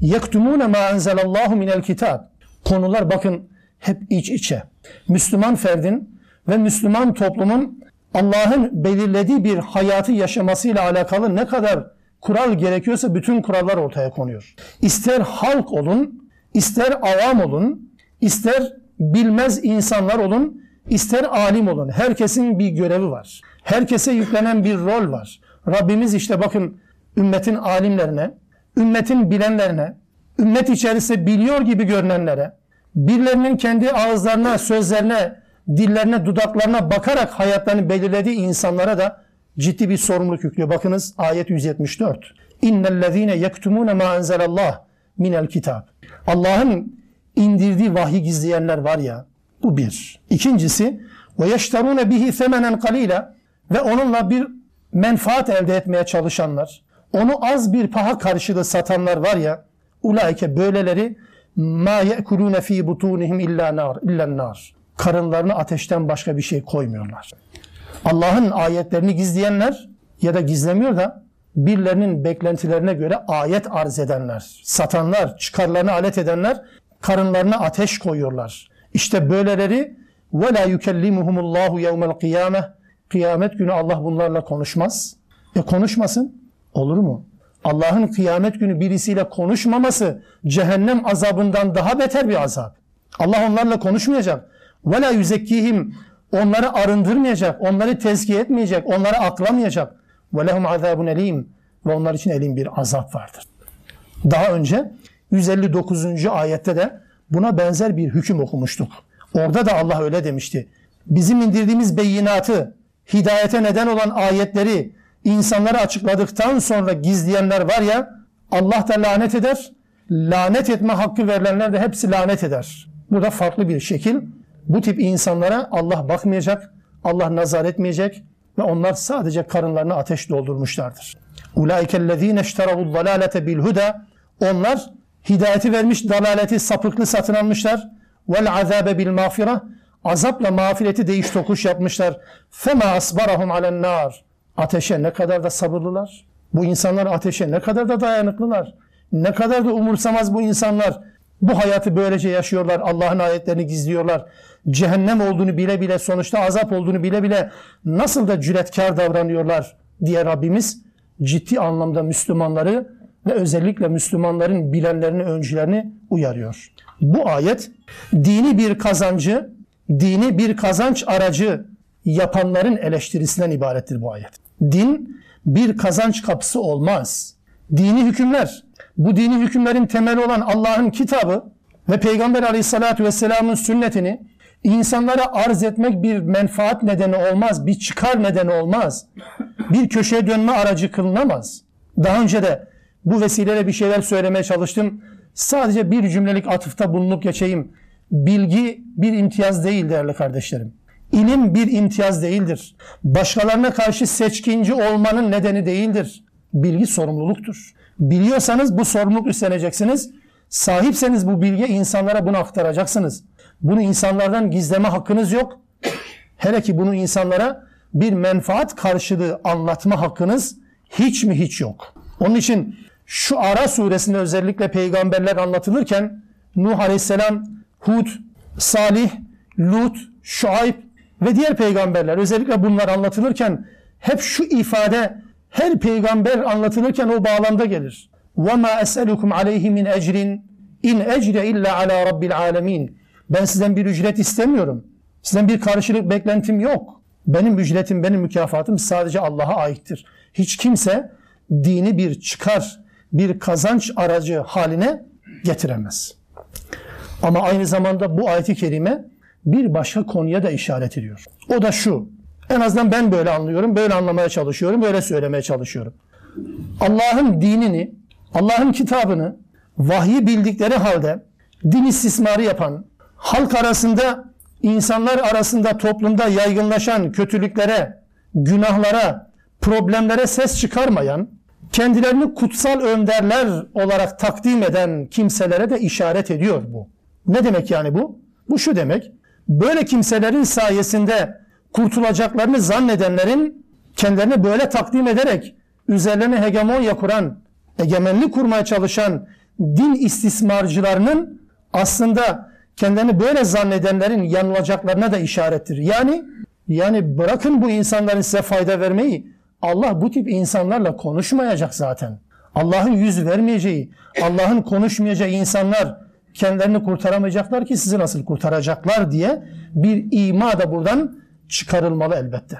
yektumune ma enzelallahu minel kitab. Konular bakın hep iç içe. Müslüman ferdin ve Müslüman toplumun Allah'ın belirlediği bir hayatı yaşamasıyla alakalı ne kadar kural gerekiyorsa bütün kurallar ortaya konuyor. İster halk olun, ister avam olun, ister bilmez insanlar olun, ister alim olun. Herkesin bir görevi var. Herkese yüklenen bir rol var. Rabbimiz işte bakın ümmetin alimlerine, ümmetin bilenlerine, ümmet içerisinde biliyor gibi görünenlere, birilerinin kendi ağızlarına, sözlerine, dillerine, dudaklarına bakarak hayatlarını belirlediği insanlara da ciddi bir sorumluluk yüklüyor. Bakınız ayet 174. İnnellezîne yektumûne mâ enzelallah minel kitab. Allah'ın indirdiği vahyi gizleyenler var ya, bu bir. İkincisi, ve bihi semenen kalîle ve onunla bir menfaat elde etmeye çalışanlar, onu az bir paha karşılığı satanlar var ya, ulaike böyleleri ma yekulune fi butunihim illa nar illa nar. Karınlarını ateşten başka bir şey koymuyorlar. Allah'ın ayetlerini gizleyenler ya da gizlemiyor da birilerinin beklentilerine göre ayet arz edenler, satanlar, çıkarlarını alet edenler karınlarına ateş koyuyorlar. İşte böyleleri ve la yukellimuhumullahu yevmel kıyame kıyamet günü Allah bunlarla konuşmaz. E konuşmasın. Olur mu? Allah'ın kıyamet günü birisiyle konuşmaması cehennem azabından daha beter bir azap. Allah onlarla konuşmayacak. Ve la yüzekkihim onları arındırmayacak, onları tezkiye etmeyecek, onları aklamayacak. Ve lehum azabun elim ve onlar için elim bir azap vardır. Daha önce 159. ayette de buna benzer bir hüküm okumuştuk. Orada da Allah öyle demişti. Bizim indirdiğimiz beyinatı, hidayete neden olan ayetleri insanlara açıkladıktan sonra gizleyenler var ya Allah da lanet eder. Lanet etme hakkı verilenler de hepsi lanet eder. Bu da farklı bir şekil. Bu tip insanlara Allah bakmayacak, Allah nazar etmeyecek ve onlar sadece karınlarını ateş doldurmuşlardır. Ulaikellezine işterahu dalalete bil huda. Onlar hidayeti vermiş, dalaleti sapıklı satın almışlar. Vel azabe bil. Azapla mağfireti değiş tokuş yapmışlar. Fema asbarahum alen nar. ateşe ne kadar da sabırlılar. Bu insanlar ateşe ne kadar da dayanıklılar. Ne kadar da umursamaz bu insanlar. Bu hayatı böylece yaşıyorlar. Allah'ın ayetlerini gizliyorlar. Cehennem olduğunu bile bile sonuçta azap olduğunu bile bile nasıl da cüretkar davranıyorlar diye Rabbimiz ciddi anlamda Müslümanları ve özellikle Müslümanların bilenlerini, öncülerini uyarıyor. Bu ayet dini bir kazancı, dini bir kazanç aracı yapanların eleştirisinden ibarettir bu ayet. Din bir kazanç kapısı olmaz. Dini hükümler, bu dini hükümlerin temeli olan Allah'ın kitabı ve Peygamber aleyhissalatü vesselamın sünnetini insanlara arz etmek bir menfaat nedeni olmaz, bir çıkar nedeni olmaz. Bir köşeye dönme aracı kılınamaz. Daha önce de bu vesileyle bir şeyler söylemeye çalıştım. Sadece bir cümlelik atıfta bulunup geçeyim. Bilgi bir imtiyaz değil değerli kardeşlerim. İlim bir imtiyaz değildir. Başkalarına karşı seçkinci olmanın nedeni değildir. Bilgi sorumluluktur. Biliyorsanız bu sorumluluk üstleneceksiniz. Sahipseniz bu bilgi insanlara bunu aktaracaksınız. Bunu insanlardan gizleme hakkınız yok. Hele ki bunu insanlara bir menfaat karşılığı anlatma hakkınız hiç mi hiç yok. Onun için şu Ara suresinde özellikle peygamberler anlatılırken Nuh Aleyhisselam, Hud, Salih, Lut, Şuayb ve diğer peygamberler özellikle bunlar anlatılırken hep şu ifade her peygamber anlatılırken o bağlamda gelir. وَمَا أَسْأَلُكُمْ عَلَيْهِ مِنْ اَجْرٍ اِنْ اَجْرَ اِلَّا عَلَى رَبِّ الْعَالَمِينَ Ben sizden bir ücret istemiyorum. Sizden bir karşılık beklentim yok. Benim ücretim, benim mükafatım sadece Allah'a aittir. Hiç kimse dini bir çıkar, bir kazanç aracı haline getiremez. Ama aynı zamanda bu ayeti kerime bir başka konuya da işaret ediyor. O da şu. En azından ben böyle anlıyorum, böyle anlamaya çalışıyorum, böyle söylemeye çalışıyorum. Allah'ın dinini, Allah'ın kitabını vahyi bildikleri halde din istismarı yapan, halk arasında, insanlar arasında, toplumda yaygınlaşan kötülüklere, günahlara, problemlere ses çıkarmayan, kendilerini kutsal önderler olarak takdim eden kimselere de işaret ediyor bu. Ne demek yani bu? Bu şu demek. Böyle kimselerin sayesinde kurtulacaklarını zannedenlerin kendilerini böyle takdim ederek üzerlerine hegemonya kuran, egemenlik kurmaya çalışan din istismarcılarının aslında kendilerini böyle zannedenlerin yanılacaklarına da işarettir. Yani yani bırakın bu insanların size fayda vermeyi. Allah bu tip insanlarla konuşmayacak zaten. Allah'ın yüz vermeyeceği, Allah'ın konuşmayacağı insanlar kendilerini kurtaramayacaklar ki sizi nasıl kurtaracaklar diye bir ima da buradan çıkarılmalı elbette.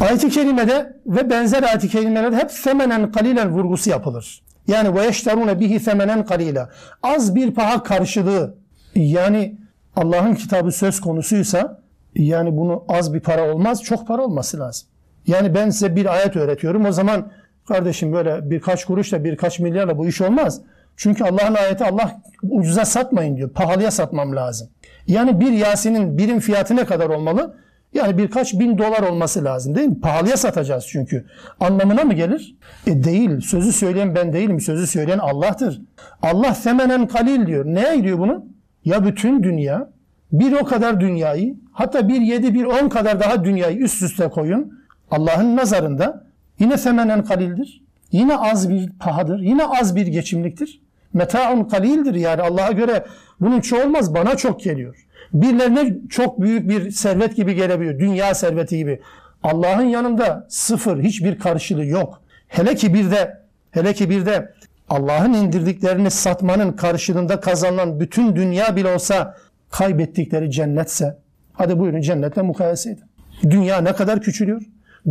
Ayet-i kerimede ve benzer ayet-i kerimelerde hep femenen kalilen vurgusu yapılır. Yani ve yeşterune bihi femenen kalila. Az bir paha karşılığı. Yani Allah'ın kitabı söz konusuysa yani bunu az bir para olmaz, çok para olması lazım. Yani ben size bir ayet öğretiyorum. O zaman kardeşim böyle birkaç kuruşla birkaç milyarla bu iş olmaz. Çünkü Allah'ın ayeti Allah ucuza satmayın diyor. Pahalıya satmam lazım. Yani bir Yasin'in birim fiyatı ne kadar olmalı? Yani birkaç bin dolar olması lazım değil mi? Pahalıya satacağız çünkü. Anlamına mı gelir? E değil. Sözü söyleyen ben değilim. Sözü söyleyen Allah'tır. Allah femenen kalil diyor. Neye diyor bunu? Ya bütün dünya, bir o kadar dünyayı, hatta bir yedi, bir on kadar daha dünyayı üst üste koyun. Allah'ın nazarında yine femenen kalildir. Yine az bir pahadır. Yine az bir geçimliktir. Meta'un kalildir yani Allah'a göre bunun çoğu olmaz bana çok geliyor. Birilerine çok büyük bir servet gibi gelebiliyor. Dünya serveti gibi. Allah'ın yanında sıfır hiçbir karşılığı yok. Hele ki bir de hele ki bir de Allah'ın indirdiklerini satmanın karşılığında kazanılan bütün dünya bile olsa kaybettikleri cennetse hadi buyurun cennetle mukayese edin. Dünya ne kadar küçülüyor?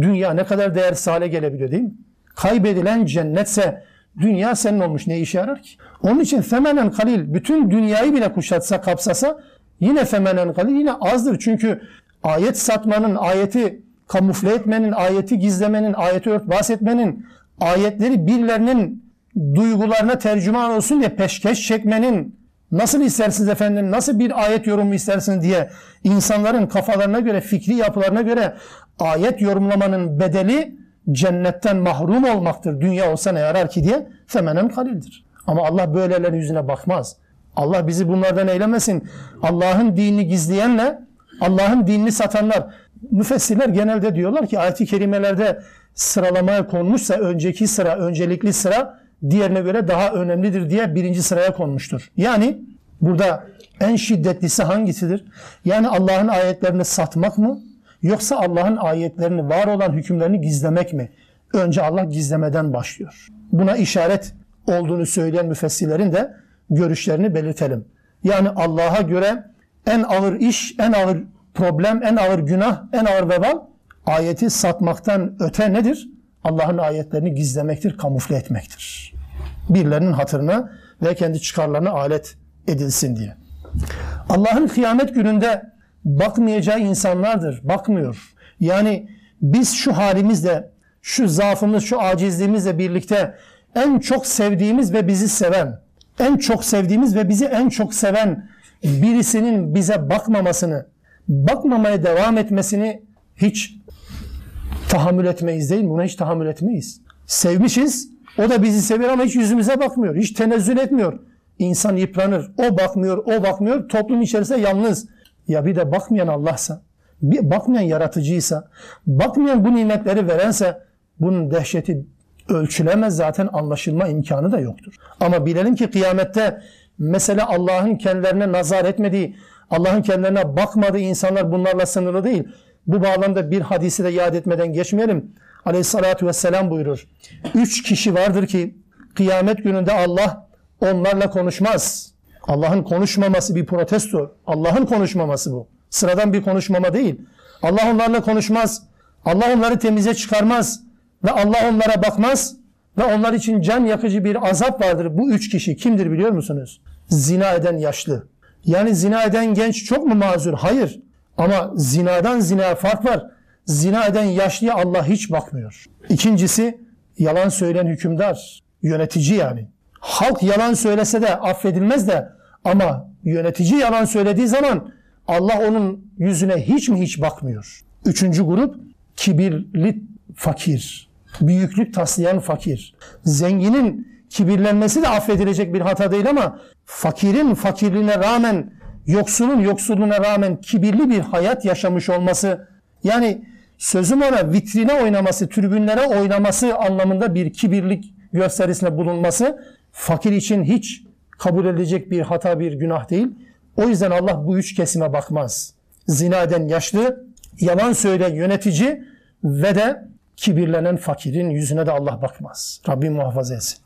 Dünya ne kadar değersiz hale gelebiliyor değil mi? Kaybedilen cennetse dünya senin olmuş ne işe yarar ki? Onun için femenen kalil bütün dünyayı bile kuşatsa kapsasa yine femenen kalil yine azdır. Çünkü ayet satmanın, ayeti kamufle etmenin, ayeti gizlemenin, ayeti ört bahsetmenin, ayetleri birilerinin duygularına tercüman olsun diye peşkeş çekmenin nasıl istersiniz efendim, nasıl bir ayet yorumu istersiniz diye insanların kafalarına göre, fikri yapılarına göre ayet yorumlamanın bedeli cennetten mahrum olmaktır. Dünya olsa ne yarar ki diye femenen kalildir. Ama Allah böylelerin yüzüne bakmaz. Allah bizi bunlardan eylemesin. Allah'ın dinini gizleyenle Allah'ın dinini satanlar müfessirler genelde diyorlar ki ayet-i kerimelerde sıralamaya konmuşsa önceki sıra, öncelikli sıra diğerine göre daha önemlidir diye birinci sıraya konmuştur. Yani burada en şiddetlisi hangisidir? Yani Allah'ın ayetlerini satmak mı? Yoksa Allah'ın ayetlerini, var olan hükümlerini gizlemek mi? Önce Allah gizlemeden başlıyor. Buna işaret olduğunu söyleyen müfessirlerin de görüşlerini belirtelim. Yani Allah'a göre en ağır iş, en ağır problem, en ağır günah, en ağır vebal ayeti satmaktan öte nedir? Allah'ın ayetlerini gizlemektir, kamufle etmektir. Birilerinin hatırına ve kendi çıkarlarına alet edilsin diye. Allah'ın kıyamet gününde bakmayacağı insanlardır. Bakmıyor. Yani biz şu halimizle, şu zaafımız, şu acizliğimizle birlikte en çok sevdiğimiz ve bizi seven, en çok sevdiğimiz ve bizi en çok seven birisinin bize bakmamasını, bakmamaya devam etmesini hiç tahammül etmeyiz değil mi? Buna hiç tahammül etmeyiz. Sevmişiz, o da bizi seviyor ama hiç yüzümüze bakmıyor, hiç tenezzül etmiyor. İnsan yıpranır, o bakmıyor, o bakmıyor, toplum içerisinde yalnız. Ya bir de bakmayan Allah'sa, bir bakmayan yaratıcıysa, bakmayan bu nimetleri verense bunun dehşeti ölçülemez zaten anlaşılma imkanı da yoktur. Ama bilelim ki kıyamette mesela Allah'ın kendilerine nazar etmediği, Allah'ın kendilerine bakmadığı insanlar bunlarla sınırlı değil. Bu bağlamda bir hadisi de yad etmeden geçmeyelim. Aleyhissalatü vesselam buyurur. Üç kişi vardır ki kıyamet gününde Allah onlarla konuşmaz. Allah'ın konuşmaması bir protesto. Allah'ın konuşmaması bu. Sıradan bir konuşmama değil. Allah onlarla konuşmaz. Allah onları temize çıkarmaz. Ve Allah onlara bakmaz. Ve onlar için can yakıcı bir azap vardır. Bu üç kişi kimdir biliyor musunuz? Zina eden yaşlı. Yani zina eden genç çok mu mazur? Hayır. Ama zinadan zinaya fark var. Zina eden yaşlıya Allah hiç bakmıyor. İkincisi yalan söyleyen hükümdar. Yönetici yani. Halk yalan söylese de affedilmez de ama yönetici yalan söylediği zaman Allah onun yüzüne hiç mi hiç bakmıyor. Üçüncü grup kibirli fakir. Büyüklük taslayan fakir. Zenginin kibirlenmesi de affedilecek bir hata değil ama fakirin fakirliğine rağmen yoksulun yoksulluğuna rağmen kibirli bir hayat yaşamış olması yani sözüm ona vitrine oynaması, tribünlere oynaması anlamında bir kibirlik gösterisinde bulunması fakir için hiç kabul edilecek bir hata, bir günah değil. O yüzden Allah bu üç kesime bakmaz. Zina eden yaşlı, yalan söyleyen yönetici ve de kibirlenen fakirin yüzüne de Allah bakmaz. Rabbim muhafaza etsin.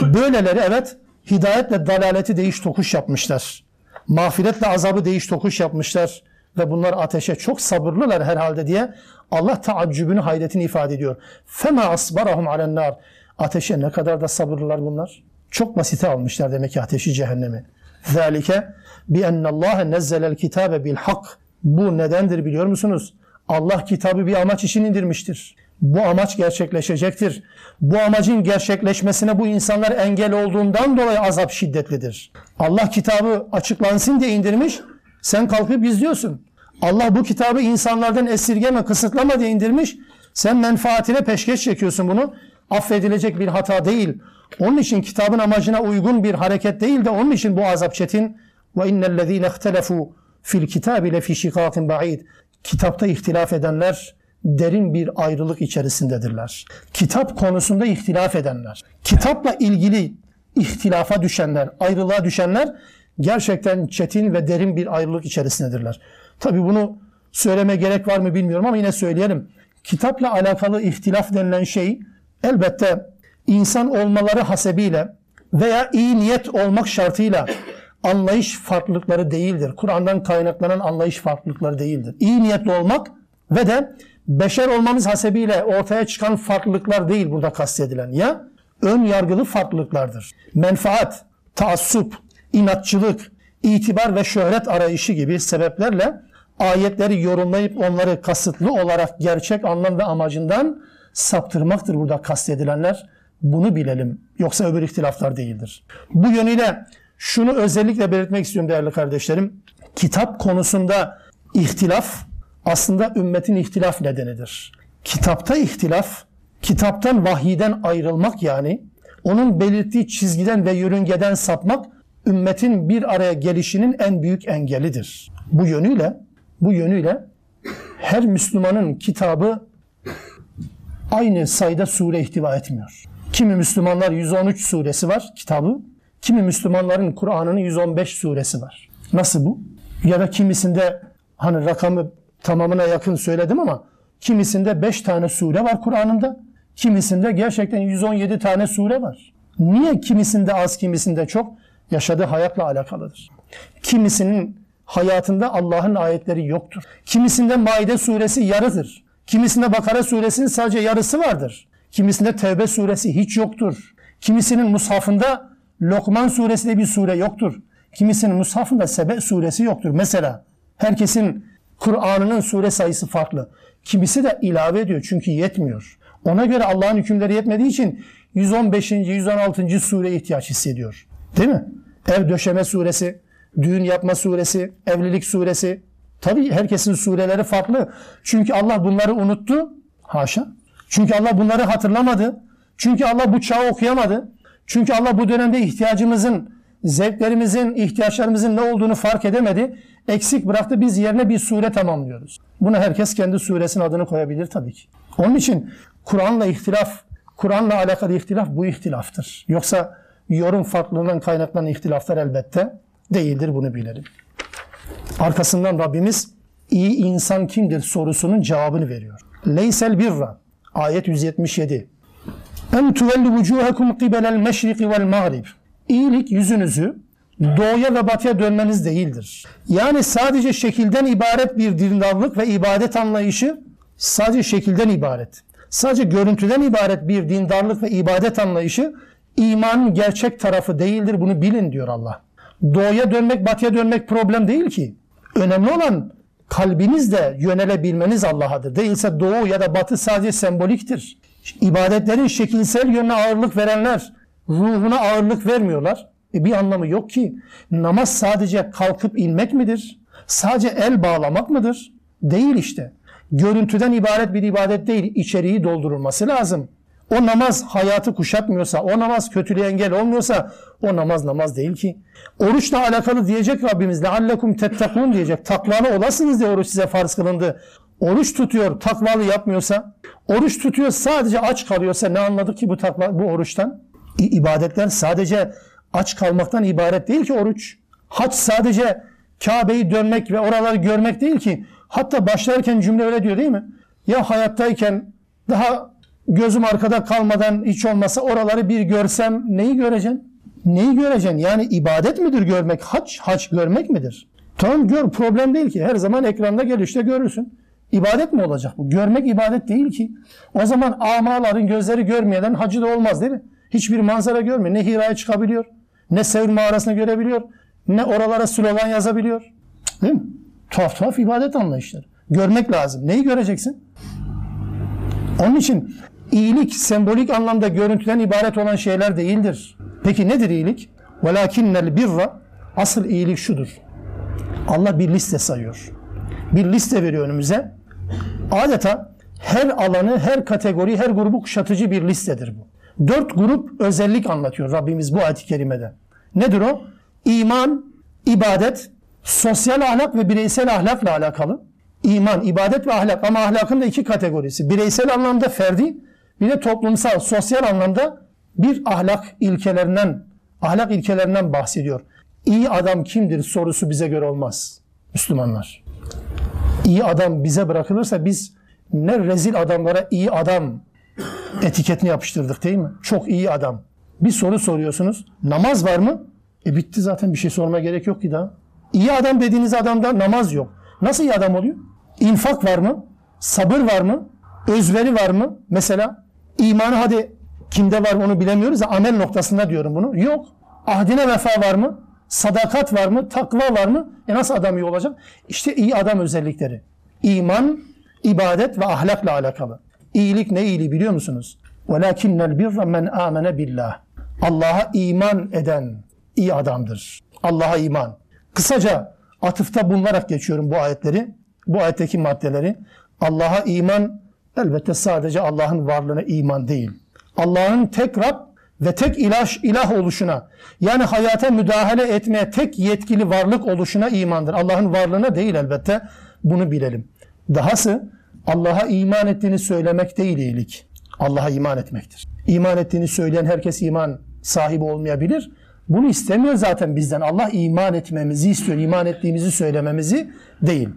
Böyleleri evet hidayetle dalaleti değiş tokuş yapmışlar. Mağfiretle azabı değiş tokuş yapmışlar ve bunlar ateşe çok sabırlılar herhalde diye Allah taaccübünü, hayretini ifade ediyor. Fema asbarahum alennar. Ateşe ne kadar da sabırlılar bunlar. Çok basite almışlar demek ki ateşi cehennemi. Zalike bi ennallâhe nezzelel kitabe bil hak. Bu nedendir biliyor musunuz? Allah kitabı bir amaç için indirmiştir. Bu amaç gerçekleşecektir. Bu amacın gerçekleşmesine bu insanlar engel olduğundan dolayı azap şiddetlidir. Allah kitabı açıklansın diye indirmiş. Sen kalkıp izliyorsun. Allah bu kitabı insanlardan esirgeme, kısıtlama diye indirmiş. Sen menfaatine peşkeş çekiyorsun bunu. Affedilecek bir hata değil. Onun için kitabın amacına uygun bir hareket değil de onun için bu azap çetin. Ve innellezîne ihtelefu fil kitabi lefi şikâkin ba'id. Kitapta ihtilaf edenler derin bir ayrılık içerisindedirler. Kitap konusunda ihtilaf edenler, kitapla ilgili ihtilafa düşenler, ayrılığa düşenler gerçekten çetin ve derin bir ayrılık içerisindedirler. Tabi bunu söyleme gerek var mı bilmiyorum ama yine söyleyelim. Kitapla alakalı ihtilaf denilen şey elbette insan olmaları hasebiyle veya iyi niyet olmak şartıyla anlayış farklılıkları değildir. Kur'an'dan kaynaklanan anlayış farklılıkları değildir. İyi niyetli olmak ve de beşer olmamız hasebiyle ortaya çıkan farklılıklar değil burada kastedilen ya ön yargılı farklılıklardır. Menfaat, taassup, inatçılık, itibar ve şöhret arayışı gibi sebeplerle ayetleri yorumlayıp onları kasıtlı olarak gerçek anlam ve amacından saptırmaktır burada kastedilenler. Bunu bilelim. Yoksa öbür ihtilaflar değildir. Bu yönüyle şunu özellikle belirtmek istiyorum değerli kardeşlerim. Kitap konusunda ihtilaf aslında ümmetin ihtilaf nedenidir. Kitapta ihtilaf, kitaptan vahiyden ayrılmak yani onun belirttiği çizgiden ve yörüngeden sapmak ümmetin bir araya gelişinin en büyük engelidir. Bu yönüyle bu yönüyle her Müslümanın kitabı aynı sayıda sure ihtiva etmiyor. Kimi Müslümanlar 113 suresi var kitabı. Kimi Müslümanların Kur'an'ının 115 suresi var. Nasıl bu? Ya da kimisinde hani rakamı tamamına yakın söyledim ama kimisinde 5 tane sure var Kur'an'ında. Kimisinde gerçekten 117 tane sure var. Niye kimisinde az kimisinde çok? Yaşadığı hayatla alakalıdır. Kimisinin hayatında Allah'ın ayetleri yoktur. Kimisinde Maide suresi yarıdır. Kimisinde Bakara suresinin sadece yarısı vardır. Kimisinde Tevbe suresi hiç yoktur. Kimisinin mushafında Lokman suresi de bir sure yoktur. Kimisinin mushafında Sebe suresi yoktur. Mesela herkesin Kur'an'ının sure sayısı farklı. Kimisi de ilave ediyor çünkü yetmiyor. Ona göre Allah'ın hükümleri yetmediği için 115. 116. sure ihtiyaç hissediyor. Değil mi? Ev döşeme suresi, düğün yapma suresi, evlilik suresi. Tabii herkesin sureleri farklı. Çünkü Allah bunları unuttu. Haşa. Çünkü Allah bunları hatırlamadı. Çünkü Allah bu çağı okuyamadı. Çünkü Allah bu dönemde ihtiyacımızın, zevklerimizin, ihtiyaçlarımızın ne olduğunu fark edemedi. Eksik bıraktı biz yerine bir sure tamamlıyoruz. Buna herkes kendi suresinin adını koyabilir tabii ki. Onun için Kur'an'la ihtilaf, Kur'an'la alakalı ihtilaf bu ihtilaftır. Yoksa yorum farklılığından kaynaklanan ihtilaflar elbette değildir bunu bilelim. Arkasından Rabbimiz iyi insan kimdir sorusunun cevabını veriyor. Leysel birra ayet 177. En tuvelli vucuhakum qibelel meşriki vel mağrib. İyilik yüzünüzü doğuya ve batıya dönmeniz değildir. Yani sadece şekilden ibaret bir dindarlık ve ibadet anlayışı sadece şekilden ibaret. Sadece görüntüden ibaret bir dindarlık ve ibadet anlayışı imanın gerçek tarafı değildir. Bunu bilin diyor Allah. Doğuya dönmek, batıya dönmek problem değil ki. Önemli olan kalbinizde yönelebilmeniz Allah'adır. Değilse doğu ya da batı sadece semboliktir. İbadetlerin şekilsel yönüne ağırlık verenler ruhuna ağırlık vermiyorlar. E bir anlamı yok ki. Namaz sadece kalkıp inmek midir? Sadece el bağlamak mıdır? Değil işte. Görüntüden ibaret bir ibadet değil, içeriği doldurulması lazım. O namaz hayatı kuşatmıyorsa, o namaz kötülüğe engel olmuyorsa o namaz namaz değil ki. Oruçla alakalı diyecek Rabbimiz leallekum tettekun diyecek. Takvalı olasınız diye oruç size farz kılındı. Oruç tutuyor, takvalı yapmıyorsa, oruç tutuyor sadece aç kalıyorsa ne anladık ki bu takva bu oruçtan? İbadetler sadece aç kalmaktan ibaret değil ki oruç. Hac sadece Kabe'yi dönmek ve oraları görmek değil ki. Hatta başlarken cümle öyle diyor değil mi? Ya hayattayken daha gözüm arkada kalmadan hiç olmasa oraları bir görsem neyi göreceksin? Neyi göreceksin? Yani ibadet midir görmek? Haç, haç görmek midir? Tamam gör problem değil ki. Her zaman ekranda gel işte görürsün. İbadet mi olacak bu? Görmek ibadet değil ki. O zaman amaların gözleri görmeyeden hacı da olmaz değil mi? Hiçbir manzara görmüyor. Ne Hira'ya çıkabiliyor, ne Sevr mağarasını görebiliyor, ne oralara slogan yazabiliyor. Değil mi? Tuhaf tuhaf ibadet anlayışları. Görmek lazım. Neyi göreceksin? Onun için İyilik sembolik anlamda görüntüden ibaret olan şeyler değildir. Peki nedir iyilik? Velakinnel birra asıl iyilik şudur. Allah bir liste sayıyor. Bir liste veriyor önümüze. Adeta her alanı, her kategori, her grubu kuşatıcı bir listedir bu. Dört grup özellik anlatıyor Rabbimiz bu ayet-i kerimede. Nedir o? İman, ibadet, sosyal ahlak ve bireysel ahlakla alakalı. İman, ibadet ve ahlak ama ahlakın da iki kategorisi. Bireysel anlamda ferdi, bir de toplumsal, sosyal anlamda bir ahlak ilkelerinden, ahlak ilkelerinden bahsediyor. İyi adam kimdir sorusu bize göre olmaz Müslümanlar. İyi adam bize bırakılırsa biz ne rezil adamlara iyi adam etiketini yapıştırdık değil mi? Çok iyi adam. Bir soru soruyorsunuz. Namaz var mı? E bitti zaten bir şey sorma gerek yok ki daha. İyi adam dediğiniz adamda namaz yok. Nasıl iyi adam oluyor? İnfak var mı? Sabır var mı? Özveri var mı? Mesela imanı hadi kimde var onu bilemiyoruz da amel noktasında diyorum bunu. Yok. Ahdine vefa var mı? Sadakat var mı? Takva var mı? E nasıl adam iyi olacak? İşte iyi adam özellikleri. İman, ibadet ve ahlakla alakalı. İyilik ne iyiliği biliyor musunuz? وَلَكِنَّ الْبِرَّ مَنْ آمَنَ billah. Allah'a iman eden iyi adamdır. Allah'a iman. Kısaca atıfta bulunarak geçiyorum bu ayetleri, bu ayetteki maddeleri. Allah'a iman elbette sadece Allah'ın varlığına iman değil. Allah'ın tek Rab ve tek ilah, ilah oluşuna yani hayata müdahale etmeye tek yetkili varlık oluşuna imandır. Allah'ın varlığına değil elbette bunu bilelim. Dahası Allah'a iman ettiğini söylemek değil iyilik. Allah'a iman etmektir. İman ettiğini söyleyen herkes iman sahibi olmayabilir. Bunu istemiyor zaten bizden. Allah iman etmemizi istiyor. İman ettiğimizi söylememizi değil.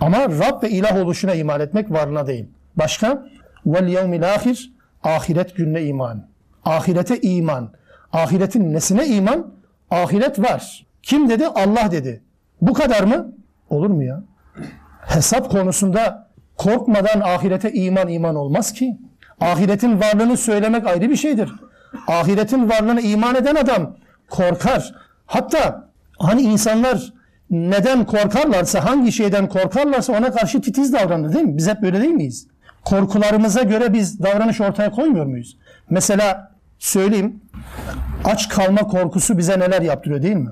Ama Rab ve ilah oluşuna iman etmek varlığına değil. Başka? Vel yevmil ahir. Ahiret gününe iman. Ahirete iman. Ahiretin nesine iman? Ahiret var. Kim dedi? Allah dedi. Bu kadar mı? Olur mu ya? Hesap konusunda korkmadan ahirete iman iman olmaz ki. Ahiretin varlığını söylemek ayrı bir şeydir. Ahiretin varlığına iman eden adam korkar. Hatta hani insanlar neden korkarlarsa, hangi şeyden korkarlarsa ona karşı titiz davranır değil mi? Biz hep böyle değil miyiz? Korkularımıza göre biz davranış ortaya koymuyor muyuz? Mesela söyleyeyim, aç kalma korkusu bize neler yaptırıyor değil mi?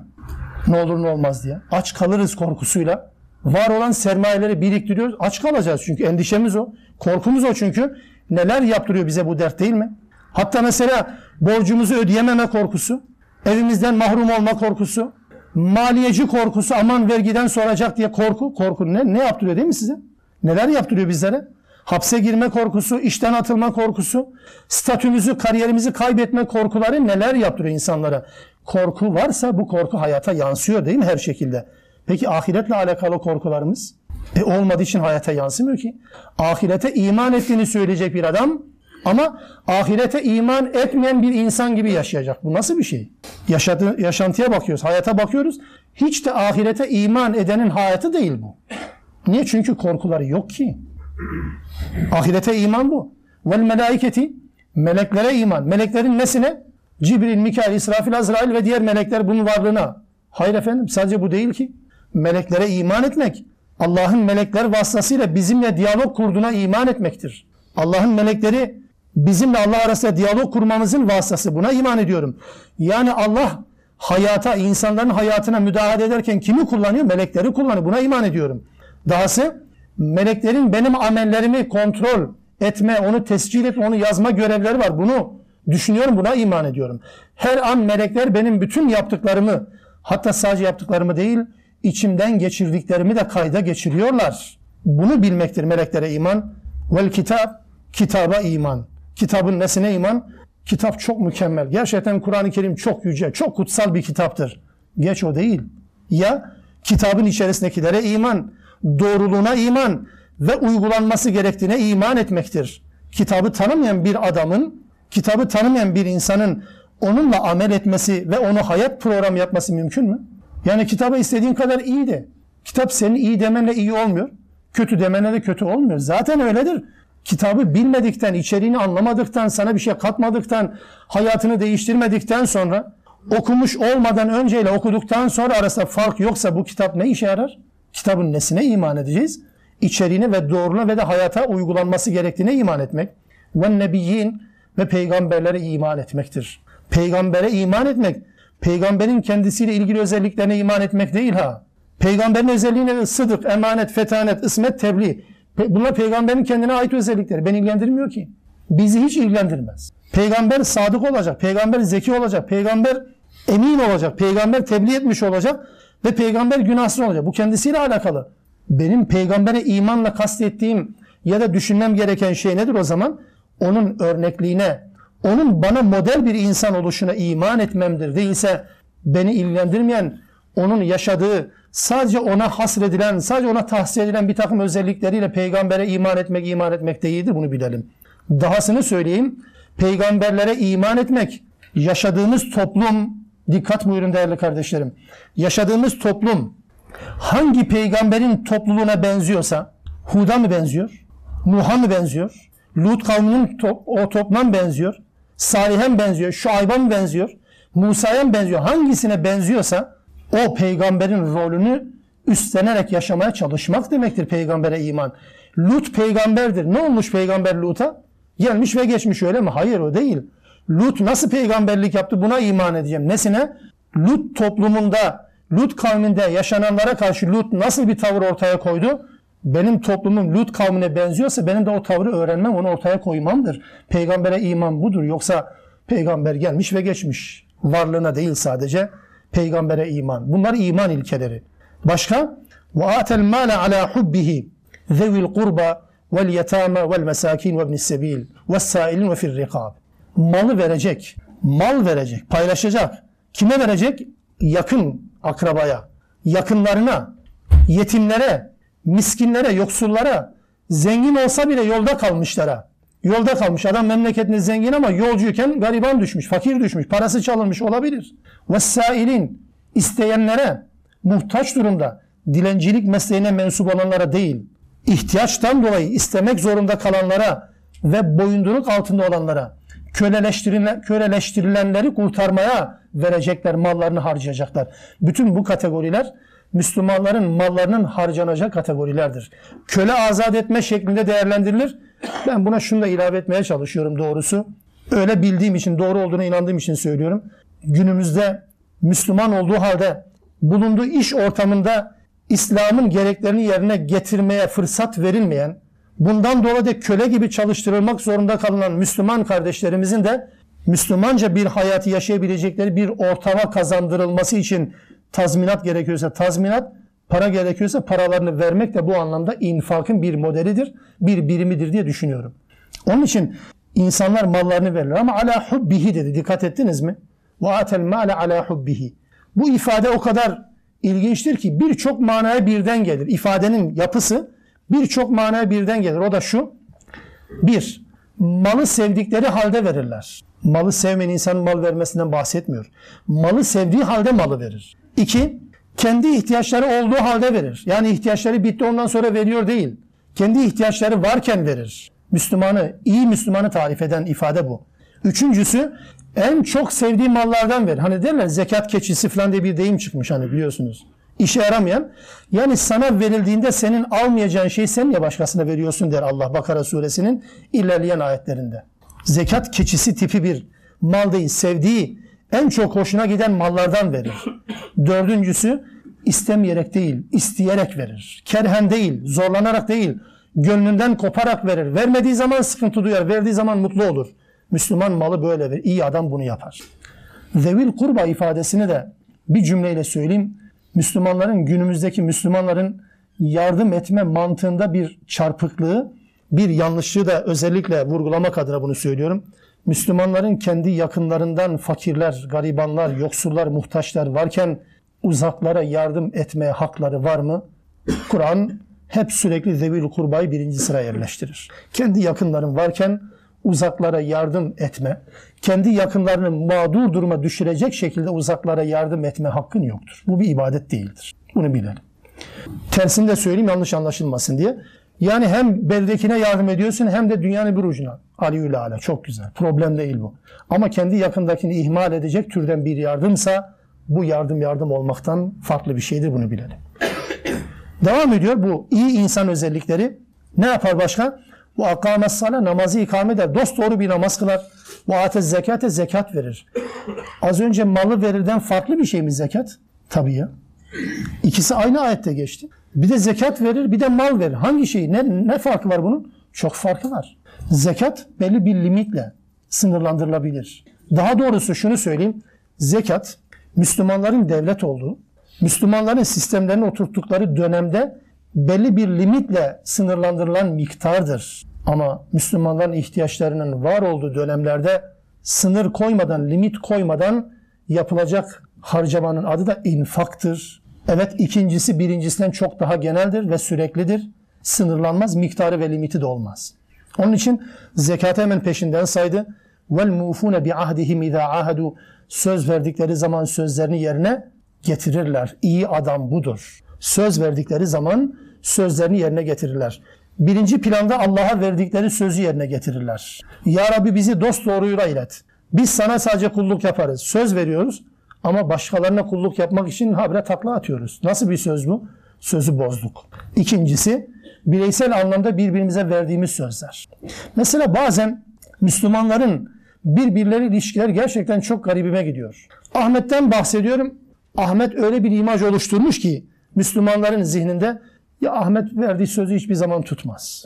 Ne olur ne olmaz diye. Aç kalırız korkusuyla. Var olan sermayeleri biriktiriyoruz. Aç kalacağız çünkü endişemiz o. Korkumuz o çünkü. Neler yaptırıyor bize bu dert değil mi? Hatta mesela borcumuzu ödeyememe korkusu, evimizden mahrum olma korkusu, maliyeci korkusu, aman vergiden soracak diye korku. Korku ne, ne yaptırıyor değil mi size? Neler yaptırıyor bizlere? Hapse girme korkusu, işten atılma korkusu, statümüzü, kariyerimizi kaybetme korkuları neler yaptırıyor insanlara? Korku varsa bu korku hayata yansıyor değil mi her şekilde? Peki ahiretle alakalı korkularımız? E olmadığı için hayata yansımıyor ki. Ahirete iman ettiğini söyleyecek bir adam ama ahirete iman etmeyen bir insan gibi yaşayacak. Bu nasıl bir şey? Yaşadığı, yaşantıya bakıyoruz, hayata bakıyoruz. Hiç de ahirete iman edenin hayatı değil bu. Niye? Çünkü korkuları yok ki. Ahirete iman bu. Vel melaiketi meleklere iman. Meleklerin nesine? Cibril, Mikail, İsrafil, Azrail ve diğer melekler bunun varlığına. Hayır efendim sadece bu değil ki. Meleklere iman etmek Allah'ın melekler vasıtasıyla bizimle diyalog kurduğuna iman etmektir. Allah'ın melekleri bizimle Allah arasında diyalog kurmamızın vasıtası. Buna iman ediyorum. Yani Allah hayata, insanların hayatına müdahale ederken kimi kullanıyor? Melekleri kullanıyor. Buna iman ediyorum. Dahası meleklerin benim amellerimi kontrol etme, onu tescil etme, onu yazma görevleri var. Bunu düşünüyorum, buna iman ediyorum. Her an melekler benim bütün yaptıklarımı, hatta sadece yaptıklarımı değil, içimden geçirdiklerimi de kayda geçiriyorlar. Bunu bilmektir meleklere iman. Vel kitap, kitaba iman. Kitabın nesine iman? Kitap çok mükemmel. Gerçekten Kur'an-ı Kerim çok yüce, çok kutsal bir kitaptır. Geç o değil. Ya kitabın içerisindekilere iman, doğruluğuna iman ve uygulanması gerektiğine iman etmektir. Kitabı tanımayan bir adamın, kitabı tanımayan bir insanın onunla amel etmesi ve onu hayat programı yapması mümkün mü? Yani kitaba istediğin kadar iyi de. Kitap senin iyi demenle iyi olmuyor. Kötü demenle de kötü olmuyor. Zaten öyledir. Kitabı bilmedikten, içeriğini anlamadıktan, sana bir şey katmadıktan, hayatını değiştirmedikten sonra, okumuş olmadan önceyle okuduktan sonra arasında fark yoksa bu kitap ne işe yarar? Kitabın nesine iman edeceğiz? İçeriğine ve doğruna ve de hayata uygulanması gerektiğine iman etmek. Ve nebiyyin ve peygamberlere iman etmektir. Peygambere iman etmek, peygamberin kendisiyle ilgili özelliklerine iman etmek değil ha. Peygamberin özelliğine sıdık, emanet, fetanet, ısmet, tebliğ. Bunlar peygamberin kendine ait özellikleri. Beni ilgilendirmiyor ki. Bizi hiç ilgilendirmez. Peygamber sadık olacak, peygamber zeki olacak, peygamber emin olacak, peygamber tebliğ etmiş olacak ve peygamber günahsız olacak. Bu kendisiyle alakalı. Benim peygambere imanla kastettiğim ya da düşünmem gereken şey nedir o zaman? Onun örnekliğine, onun bana model bir insan oluşuna iman etmemdir. Değilse beni ilgilendirmeyen, onun yaşadığı, sadece ona hasredilen, sadece ona tahsis edilen bir takım özellikleriyle peygambere iman etmek, iman etmek değildir. Bunu bilelim. Dahasını söyleyeyim. Peygamberlere iman etmek, yaşadığımız toplum, dikkat buyurun değerli kardeşlerim. Yaşadığımız toplum hangi peygamberin topluluğuna benziyorsa, Hud'a mı benziyor? Nuh'a mı benziyor? Lut kavminin to o topluma benziyor? Salih'e mi benziyor? Şuayb'a mı benziyor? Musa'ya mı benziyor? Hangisine benziyorsa o peygamberin rolünü üstlenerek yaşamaya çalışmak demektir peygambere iman. Lut peygamberdir. Ne olmuş peygamber Lut'a? Gelmiş ve geçmiş öyle mi? Hayır o değil. Lut nasıl peygamberlik yaptı? Buna iman edeceğim. Nesine? Lut toplumunda, Lut kavminde yaşananlara karşı Lut nasıl bir tavır ortaya koydu? Benim toplumum Lut kavmine benziyorsa benim de o tavrı öğrenmem, onu ortaya koymamdır. Peygambere iman budur. Yoksa peygamber gelmiş ve geçmiş. Varlığına değil sadece peygambere iman. Bunlar iman ilkeleri. Başka? Ve atel mâle alâ hubbihi zevil kurba vel yetame vel mesakin ve ibnis Malı verecek, mal verecek, paylaşacak. Kime verecek? Yakın akrabaya, yakınlarına, yetimlere, miskinlere, yoksullara, zengin olsa bile yolda kalmışlara. Yolda kalmış adam memleketinde zengin ama yolcuyken gariban düşmüş, fakir düşmüş, parası çalınmış olabilir. Vessailin isteyenlere, muhtaç durumda, dilencilik mesleğine mensup olanlara değil, ihtiyaçtan dolayı istemek zorunda kalanlara ve boyunduruk altında olanlara, köleleştirilen, köleleştirilenleri kurtarmaya verecekler, mallarını harcayacaklar. Bütün bu kategoriler Müslümanların mallarının harcanacağı kategorilerdir. Köle azat etme şeklinde değerlendirilir. Ben buna şunu da ilave etmeye çalışıyorum doğrusu. Öyle bildiğim için, doğru olduğuna inandığım için söylüyorum. Günümüzde Müslüman olduğu halde bulunduğu iş ortamında İslam'ın gereklerini yerine getirmeye fırsat verilmeyen, bundan dolayı da köle gibi çalıştırılmak zorunda kalınan Müslüman kardeşlerimizin de Müslümanca bir hayatı yaşayabilecekleri bir ortama kazandırılması için tazminat gerekiyorsa tazminat, para gerekiyorsa paralarını vermek de bu anlamda infakın bir modelidir, bir birimidir diye düşünüyorum. Onun için insanlar mallarını verirler ama ala hubbihi dedi. Dikkat ettiniz mi? Ve atel male ala hubbihi. Bu ifade o kadar ilginçtir ki birçok manaya birden gelir. İfadenin yapısı birçok manaya birden gelir. O da şu. Bir, malı sevdikleri halde verirler. Malı sevmeyen insanın mal vermesinden bahsetmiyor. Malı sevdiği halde malı verir. İki, kendi ihtiyaçları olduğu halde verir. Yani ihtiyaçları bitti ondan sonra veriyor değil. Kendi ihtiyaçları varken verir. Müslümanı, iyi Müslümanı tarif eden ifade bu. Üçüncüsü en çok sevdiği mallardan verir. Hani derler zekat keçisi falan diye bir deyim çıkmış hani biliyorsunuz. İşe yaramayan. Yani sana verildiğinde senin almayacağın şeyi sen niye başkasına veriyorsun der Allah Bakara suresinin ilerleyen ayetlerinde. Zekat keçisi tipi bir mal değil. Sevdiği, en çok hoşuna giden mallardan verir. Dördüncüsü istemeyerek değil, isteyerek verir. Kerhen değil, zorlanarak değil, gönlünden koparak verir. Vermediği zaman sıkıntı duyar, verdiği zaman mutlu olur. Müslüman malı böyle verir. İyi adam bunu yapar. Zevil kurba ifadesini de bir cümleyle söyleyeyim. Müslümanların, günümüzdeki Müslümanların yardım etme mantığında bir çarpıklığı, bir yanlışlığı da özellikle vurgulamak adına bunu söylüyorum. Müslümanların kendi yakınlarından fakirler, garibanlar, yoksullar, muhtaçlar varken uzaklara yardım etmeye hakları var mı? Kur'an hep sürekli zevil kurbayı birinci sıraya yerleştirir. Kendi yakınların varken uzaklara yardım etme, kendi yakınlarını mağdur duruma düşürecek şekilde uzaklara yardım etme hakkın yoktur. Bu bir ibadet değildir. Bunu bilelim. Tersini de söyleyeyim yanlış anlaşılmasın diye. Yani hem beldekine yardım ediyorsun hem de dünyanın bir ucuna. Aliül ala çok güzel. Problem değil bu. Ama kendi yakındakini ihmal edecek türden bir yardımsa bu yardım yardım olmaktan farklı bir şeydir bunu bilelim. Devam ediyor bu iyi insan özellikleri. Ne yapar başka? Bu akames sala namazı ikame eder. Dost doğru bir namaz kılar. Bu atez zekate zekat verir. Az önce malı verirden farklı bir şey mi zekat? Tabii ya. İkisi aynı ayette geçti. Bir de zekat verir, bir de mal verir. Hangi şey? Ne, ne farkı var bunun? Çok farkı var. Zekat belli bir limitle sınırlandırılabilir. Daha doğrusu şunu söyleyeyim. Zekat Müslümanların devlet olduğu, Müslümanların sistemlerini oturttukları dönemde belli bir limitle sınırlandırılan miktardır. Ama Müslümanların ihtiyaçlarının var olduğu dönemlerde sınır koymadan, limit koymadan yapılacak harcamanın adı da infaktır. Evet ikincisi birincisinden çok daha geneldir ve süreklidir. Sınırlanmaz, miktarı ve limiti de olmaz. Onun için zekatı hemen peşinden saydı. Bi ahdihim iza ahadu söz verdikleri zaman sözlerini yerine getirirler. İyi adam budur. Söz verdikleri zaman sözlerini yerine getirirler. Birinci planda Allah'a verdikleri sözü yerine getirirler. Ya Rabbi bizi dost doğruyla ilet. Biz sana sadece kulluk yaparız. Söz veriyoruz ama başkalarına kulluk yapmak için habire takla atıyoruz. Nasıl bir söz bu? Sözü bozduk. İkincisi bireysel anlamda birbirimize verdiğimiz sözler. Mesela bazen Müslümanların birbirleri ilişkiler gerçekten çok garibime gidiyor. Ahmet'ten bahsediyorum. Ahmet öyle bir imaj oluşturmuş ki Müslümanların zihninde ya Ahmet verdiği sözü hiçbir zaman tutmaz.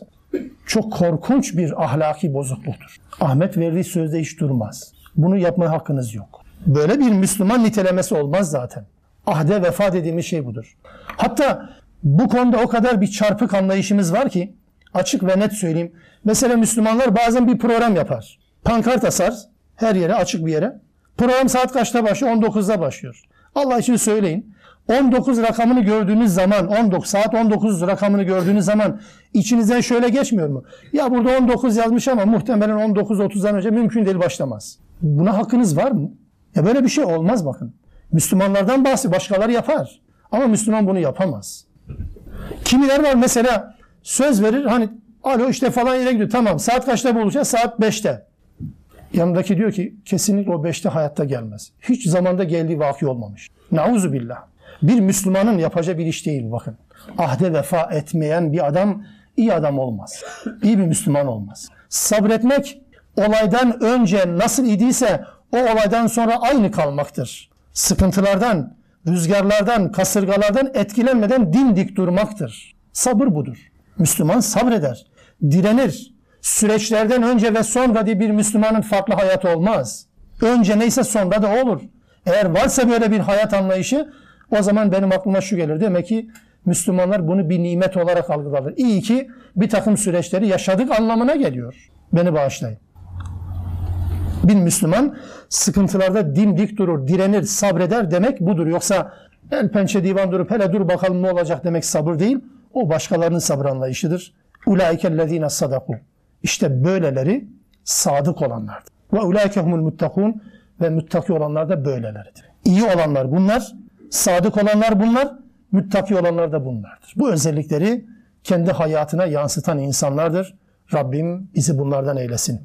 Çok korkunç bir ahlaki bozukluktur. Ahmet verdiği sözde hiç durmaz. Bunu yapma hakkınız yok. Böyle bir Müslüman nitelemesi olmaz zaten. Ahde vefa dediğimiz şey budur. Hatta Bu konuda o kadar bir çarpık anlayışımız var ki açık ve net söyleyeyim. Mesela Müslümanlar bazen bir program yapar. Pankart asar her yere açık bir yere. Program saat kaçta başlıyor? 19'da başlıyor. Allah için söyleyin. 19 rakamını gördüğünüz zaman 19 saat 19 rakamını gördüğünüz zaman içinizden şöyle geçmiyor mu? Ya burada 19 yazmış ama muhtemelen 19.30'dan önce mümkün değil başlamaz. Buna hakkınız var mı? Ya böyle bir şey olmaz bakın. Müslümanlardan bahsediyor. Başkaları yapar. Ama Müslüman bunu yapamaz. Kimiler var mesela söz verir hani alo işte falan yere gidiyor. Tamam saat kaçta buluşacağız? Saat 5'te. Yanındaki diyor ki kesinlikle o 5'te hayatta gelmez. Hiç zamanda geldiği vaki olmamış. Nauzu billah. Bir Müslümanın yapacağı bir iş değil bakın. Ahde vefa etmeyen bir adam iyi adam olmaz. İyi bir Müslüman olmaz. Sabretmek olaydan önce nasıl idiyse o olaydan sonra aynı kalmaktır. Sıkıntılardan, rüzgarlardan, kasırgalardan etkilenmeden dimdik durmaktır. Sabır budur. Müslüman sabreder, direnir. Süreçlerden önce ve sonra diye bir Müslümanın farklı hayatı olmaz. Önce neyse sonra da olur. Eğer varsa böyle bir hayat anlayışı o zaman benim aklıma şu gelir. Demek ki Müslümanlar bunu bir nimet olarak algılarlar. İyi ki bir takım süreçleri yaşadık anlamına geliyor. Beni bağışlayın. Bir Müslüman sıkıntılarda dimdik durur, direnir, sabreder demek budur. Yoksa el pençe divan durup hele dur bakalım ne olacak demek sabır değil. O başkalarının sabır anlayışıdır. Ulaikellezine sadaku. İşte böyleleri sadık olanlardır. Ve ulaikehumul muttakun ve muttaki olanlar da böyleleridir. İyi olanlar bunlar, sadık olanlar bunlar, müttaki olanlar da bunlardır. Bu özellikleri kendi hayatına yansıtan insanlardır. Rabbim bizi bunlardan eylesin.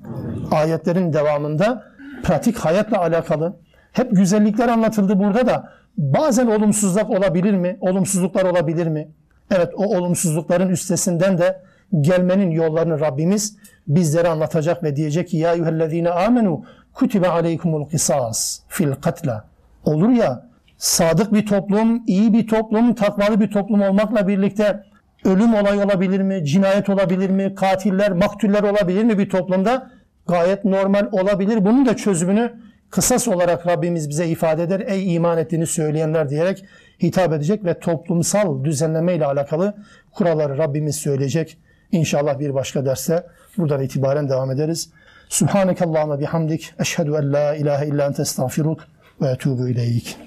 Ayetlerin devamında pratik hayatla alakalı hep güzellikler anlatıldı burada da bazen olumsuzluk olabilir mi? Olumsuzluklar olabilir mi? Evet o olumsuzlukların üstesinden de gelmenin yollarını Rabbimiz bizlere anlatacak ve diyecek ki ya eyyühellezine amenu kutibe aleykumul kısas fil katla. Olur ya sadık bir toplum, iyi bir toplum, takvalı bir toplum olmakla birlikte ölüm olay olabilir mi? Cinayet olabilir mi? Katiller, maktuller olabilir mi bir toplumda? Gayet normal olabilir. Bunun da çözümünü kısas olarak Rabbimiz bize ifade eder. Ey iman ettiğini söyleyenler diyerek hitap edecek ve toplumsal düzenleme ile alakalı kuralları Rabbimiz söyleyecek. İnşallah bir başka derste buradan itibaren devam ederiz. Subhaneke Allahümme bihamdik. Eşhedü en la ilahe illa ente estağfiruk ve etubu ileyk.